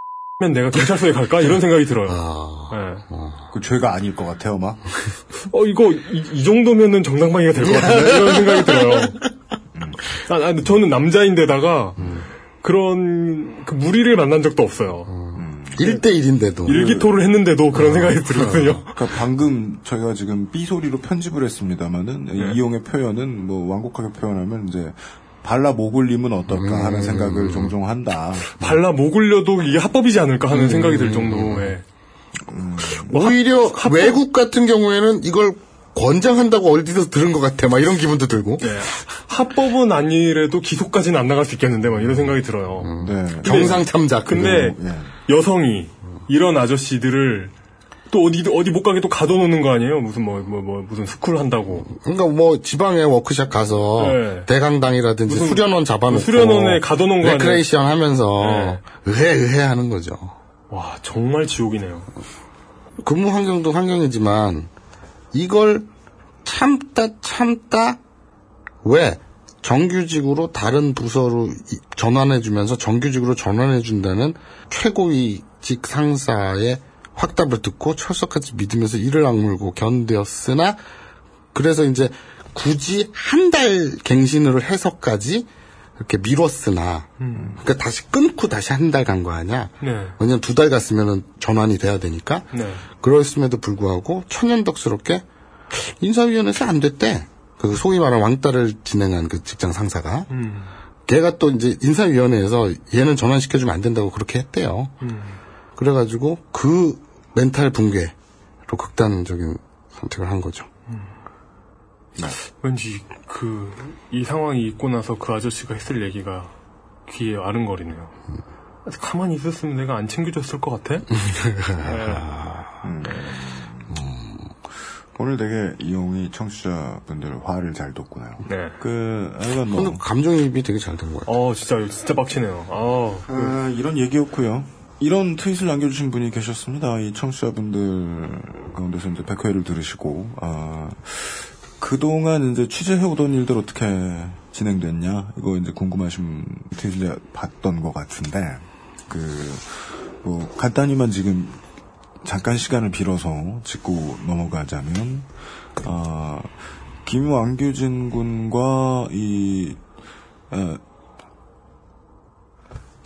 면 내가 경찰서에 갈까? 이런 생각이 들어요. 아. 네. 그 죄가 아닐 것 같아요, 막. 어, 이거, 이, 이 정도면은 정당방위가 될 것 같은데? 이런 생각이 들어요. 아, 아, 근데 저는 남자인데다가, 그런, 그 무리를 만난 적도 없어요. 1대1인데도. 일기토를 했는데도 그런 생각이 들거든요. 그러니까 방금 저희가 지금 B 소리로 편집을 했습니다만은 네. 이용의 표현은 뭐 완곡하게 표현하면 이제 발라 모글림은 어떨까 하는 생각을 종종 한다. 발라 모글려도 이게 합법이지 않을까 하는 생각이 들 정도에. 오히려 외국 같은 경우에는 이걸 권장한다고 어디서 들은 것 같아. 막 이런 기분도 들고. 네. 합법은 아니래도 기소까지는 안 나갈 수 있겠는데, 막 이런 생각이 들어요. 네. 정상 참작. 근데, 여성이, 이런 아저씨들을, 또 어디, 어디 못 가게 또 가둬놓는 거 아니에요? 무슨 뭐, 뭐, 뭐, 무슨 스쿨 한다고. 그러니까 뭐 지방에 워크샵 가서 네. 대강당이라든지 수련원 잡아놓고 수련원에 가둬놓은 거 아니에요? 레크레이션 하면서 네. 의해 의해 하는 거죠. 와, 정말 지옥이네요. 근무 환경도 환경이지만 이걸 참다 참다 왜 정규직으로 다른 부서로 이- 전환해주면서 정규직으로 전환해준다는 최고위직 상사의 확답을 듣고 철석같이 믿으면서 이를 악물고 견뎠으나 그래서 이제 굳이 한 달 갱신으로 해서까지 이렇게 미뤘으나 그러니까 다시 끊고 다시 한 달 간 거 아니야? 네. 왜냐면 두 달 갔으면 전환이 돼야 되니까. 네. 그랬음에도 불구하고 천연덕스럽게 인사위원회에서 안 됐대. 그 소위 말하는 왕따를 진행한 그 직장 상사가. 음. 걔가 또 이제 인사위원회에서 얘는 전환시켜주면 안 된다고 그렇게 했대요. 음. 그래가지고 그 멘탈 붕괴로 극단적인 선택을 한 거죠. 왠지 그, 이 상황이 있고 나서 그 아저씨가 했을 얘기가 귀에 아른거리네요. 가만히 있었으면 내가 안 챙겨줬을 것 같아? 네. 오늘 되게 이용이 청취자분들 화를 잘 돋구나요. 네. 그, 뭐. 감정이입이 되게 잘 된 거예요. 어, 진짜, 진짜 빡치네요. 아, 아, 이런 얘기였고요. 이런 트윗을 남겨주신 분이 계셨습니다. 이 청취자분들 가운데서 이제 백회를 들으시고, 아, 그동안 이제 취재해오던 일들 어떻게 진행됐냐, 이거 이제 궁금하신 트윗을 봤던 것 같은데, 그, 뭐, 간단히만 지금 잠깐 시간을 빌어서 짚고 넘어가자면, 아, 김왕규진 군과 이, 에,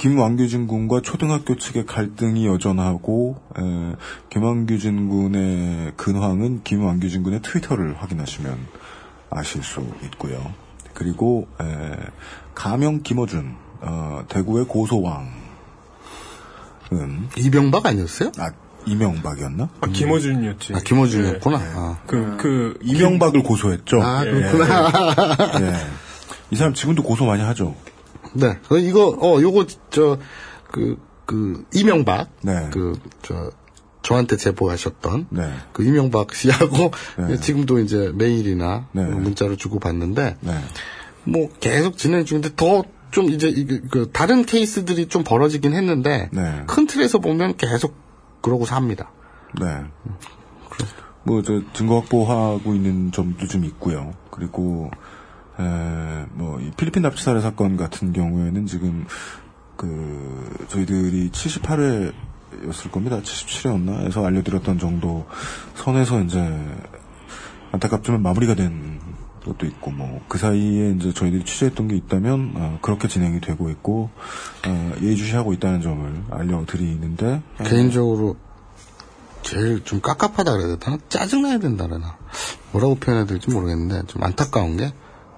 김왕규진 군과 초등학교 측의 갈등이 여전하고 에, 김왕규진 군의 근황은 김왕규진 군의 트위터를 확인하시면 아실 수 있고요. 그리고 에, 가명 김어준 어, 대구의 고소왕은 이명박 아니었어요? 아 이명박이었나? 아, 김어준이었지. 아, 김어준이었구나. 네. 아. 그, 그, 이명박을 고소했죠. 아, 예. 그렇구나. 예. 이 사람 지금도 고소 많이 하죠. 네. 그 이거, 어, 요거, 저, 그, 그 이명박 네. 그 저 저한테 제보하셨던 네. 그 이명박 씨하고 네. 지금도 이제 메일이나 네. 문자로 주고 받는데 네. 뭐 계속 진행 중인데 더 좀 이제 이게 그 다른 케이스들이 좀 벌어지긴 했는데 네. 큰 틀에서 보면 계속 그러고 삽니다. 네. 뭐, 저, 증거 확보하고 있는 점도 좀 있고요. 그리고, 에, 뭐, 이 필리핀 납치 살해 사건 같은 경우에는 지금, 그, 저희들이 78회 였을 겁니다. 77회였나? 에서 알려드렸던 정도 선에서 이제, 안타깝지만 마무리가 된 것도 있고, 뭐, 그 사이에 이제 저희들이 취재했던 게 있다면, 어, 그렇게 진행이 되고 있고, 어, 예의주시하고 있다는 점을 알려드리는데, 어, 개인적으로 제일 좀 깝깝하다 그래야 되나? 짜증나야 된다 그러나? 뭐라고 표현해야 될지 모르겠는데 좀 안타까운 게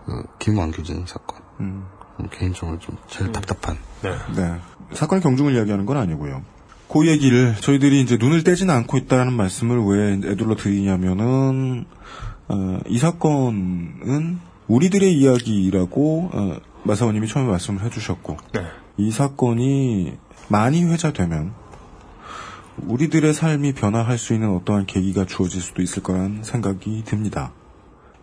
그, 김완규진 사건. 음. 좀 개인적으로 좀 제일 답답한. 네. 네. 사건의 경중을 이야기하는 건 아니고요. 그 얘기를 저희들이 이제 눈을 떼지는 않고 있다라는 말씀을 왜 애둘러 드리냐면은 어, 이 사건은 우리들의 이야기라고 어, 마사오님이 처음에 말씀을 해주셨고 네. 이 사건이 많이 회자되면 우리들의 삶이 변화할 수 있는 어떠한 계기가 주어질 수도 있을 거란 생각이 듭니다.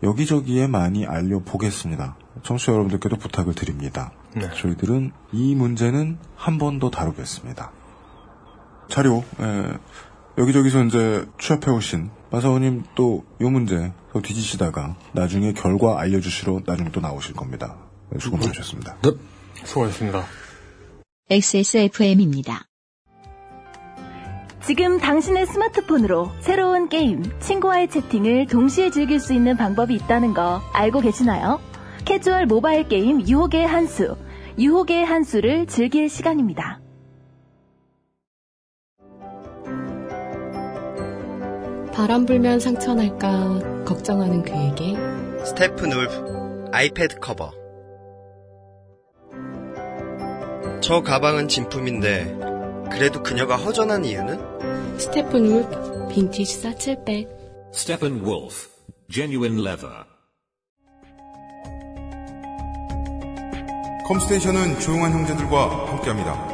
여기저기에 많이 알려보겠습니다. 청취자 여러분들께도 부탁을 드립니다. 네. 저희들은 이 문제는 한 번 더 다루겠습니다. 자료, 에, 여기저기서 이제 취합해오신 마사오님 또이 문제 더 뒤지시다가 나중에 결과 알려주시러 나중에 또 나오실 겁니다. 네, 수고 많으셨습니다. 수고하셨습니다. XSFM입니다. 지금 당신의 스마트폰으로 새로운 게임, 친구와의 채팅을 동시에 즐길 수 있는 방법이 있다는 거 알고 계시나요? 캐주얼 모바일 게임 유혹의 한수, 유혹의 한수를 즐길 시간입니다. 바람 불면 상처 날까 걱정하는 그에게 Steppenwolf 아이패드 커버 저 가방은 진품인데 그래도 그녀가 허전한 이유는? Steppenwolf 빈티지 사칠백 Steppenwolf, genuine leather. 컴스테이션은 조용한 형제들과 함께합니다.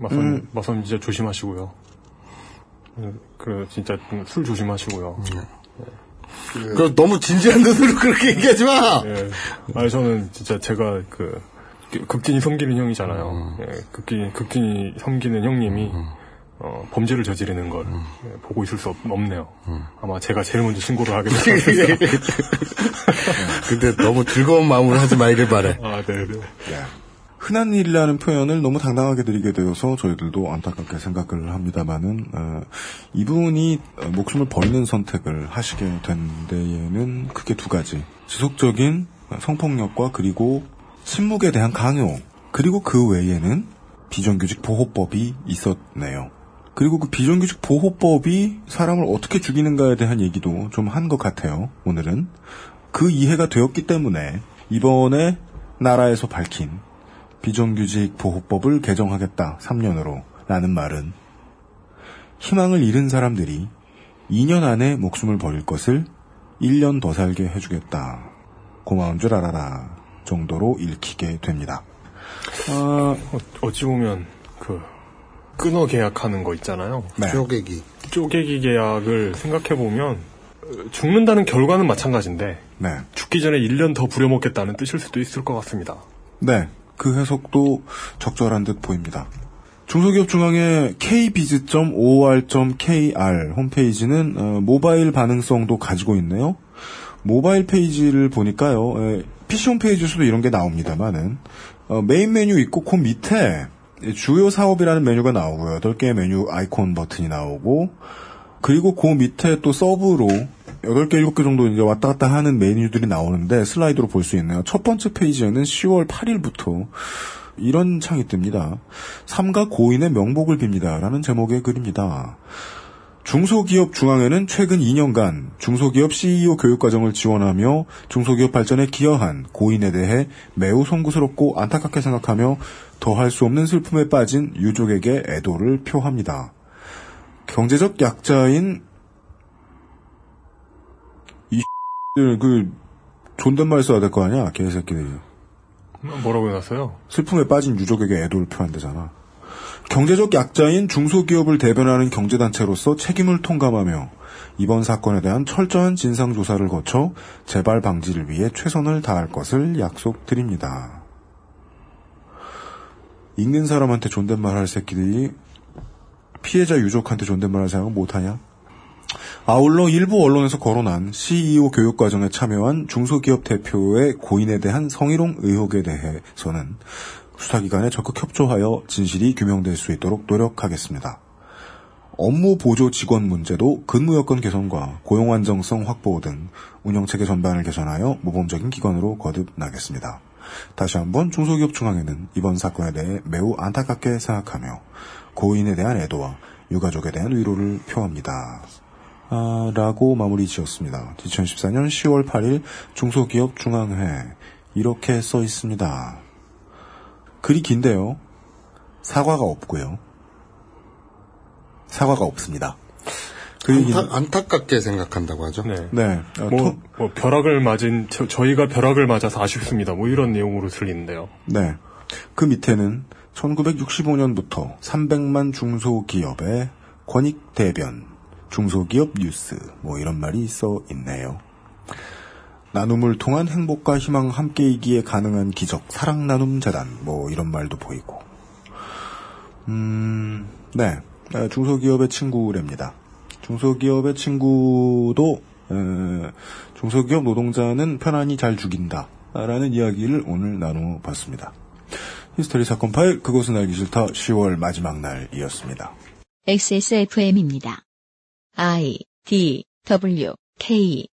마선, 음. 마선 진짜 조심하시고요. 음, 그, 진짜 술 조심하시고요. 그 너무 진지한 눈으로 그렇게 얘기하지 마. 예. 아니, 저는 진짜 제가 그, 극진이 섬기는 형이잖아요. 예, 극진이, 극진이 섬기는 형님이, 어, 범죄를 저지르는 걸 예, 보고 있을 수 없, 없네요. 아마 제가 제일 먼저 신고를 하게 될것 같아요. 근데 너무 즐거운 마음으로 하지 말길 바래. 아, 네 네. 흔한 일이라는 표현을 너무 당당하게 드리게 되어서 저희들도 안타깝게 생각을 합니다만은 어, 이분이 어, 목숨을 버리는 선택을 하시게 된 데에는 크게 두 가지 지속적인 성폭력과 그리고 침묵에 대한 강요 그리고 그 외에는 비정규직 보호법이 있었네요. 그리고 그 비정규직 보호법이 사람을 어떻게 죽이는가에 대한 얘기도 좀 한 것 같아요. 오늘은 그 이해가 되었기 때문에 이번에 나라에서 밝힌 비정규직 보호법을 개정하겠다 3년으로 라는 말은 희망을 잃은 사람들이 2년 안에 목숨을 버릴 것을 1년 더 살게 해주겠다. 고마운 줄 알아라. 정도로 읽히게 됩니다. 어, 어찌 보면, 그, 끊어 계약하는 거 있잖아요. 네. 쪼개기. 쪼개기 계약을 생각해 보면, 어, 죽는다는 결과는 마찬가지인데, 네. 죽기 전에 1년 더 부려먹겠다는 뜻일 수도 있을 것 같습니다. 네. 그 해석도 적절한 듯 보입니다. 중소기업 중앙회 kbiz.or.kr 홈페이지는 어, 모바일 반응성도 가지고 있네요. 모바일 페이지를 보니까요. 에, PC 홈페이지에서도 이런 게 나옵니다만은 어, 메인 메뉴 있고 그 밑에 주요 사업이라는 메뉴가 나오고요. 8개의 메뉴 아이콘 버튼이 나오고 그리고 그 밑에 또 서브로 8개, 7개 정도 이제 왔다 갔다 하는 메뉴들이 나오는데 슬라이드로 볼 수 있네요. 첫 번째 페이지에는 10월 8일부터 이런 창이 뜹니다. 삼가 고인의 명복을 빕니다. 라는 제목의 글입니다. 중소기업 중앙회는 최근 2년간 중소기업 CEO 교육 과정을 지원하며 중소기업 발전에 기여한 고인에 대해 매우 송구스럽고 안타깝게 생각하며 더할 수 없는 슬픔에 빠진 유족에게 애도를 표합니다. 경제적 약자인 이그 존댓말 써야 될 거 아니야 개새끼들이 뭐라고 해놨어요? 슬픔에 빠진 유족에게 애도를 표한대잖아. 경제적 약자인 중소기업을 대변하는 경제단체로서 책임을 통감하며 이번 사건에 대한 철저한 진상조사를 거쳐 재발 방지를 위해 최선을 다할 것을 약속드립니다. 읽는 사람한테 존댓말 할 새끼들이 피해자 유족한테 존댓말 할 생각 못하냐? 아울러 일부 언론에서 거론한 CEO 교육 과정에 참여한 중소기업 대표의 고인에 대한 성희롱 의혹에 대해서는 수사기관에 적극 협조하여 진실이 규명될 수 있도록 노력하겠습니다. 업무 보조 직원 문제도 근무 여건 개선과 고용 안정성 확보 등 운영 체계 전반을 개선하여 모범적인 기관으로 거듭나겠습니다. 다시 한번 중소기업 중앙회는 이번 사건에 대해 매우 안타깝게 생각하며 고인에 대한 애도와 유가족에 대한 위로를 표합니다. 아, 라고 마무리 지었습니다. 2014년 10월 8일 중소기업 중앙회 이렇게 써 있습니다. 글이 긴데요. 사과가 없고요. 사과가 없습니다. 긴- 안타, 안타 깝게 생각한다고 하죠. 네. 어, 뭐, 토- 뭐 벼락을 맞은 저, 저희가 벼락을 맞아서 아쉽습니다. 뭐 이런 내용으로 들리는데요. 네. 그 밑에는 1965년부터 300만 중소기업의 권익 대변, 중소기업 뉴스, 뭐 이런 말이 있어 있네요. 나눔을 통한 행복과 희망 함께이기에 가능한 기적, 사랑 나눔 재단, 뭐 이런 말도 보이고. 음, 네. 에, 중소기업의 친구랍니다. 중소기업의 친구도, 에, 중소기업 노동자는 편안히 잘 죽인다. 라는 이야기를 오늘 나눠봤습니다. 히스테리 사건 파일, 그것은 알기 싫다 10월 마지막 날이었습니다. XSFM입니다. I D W K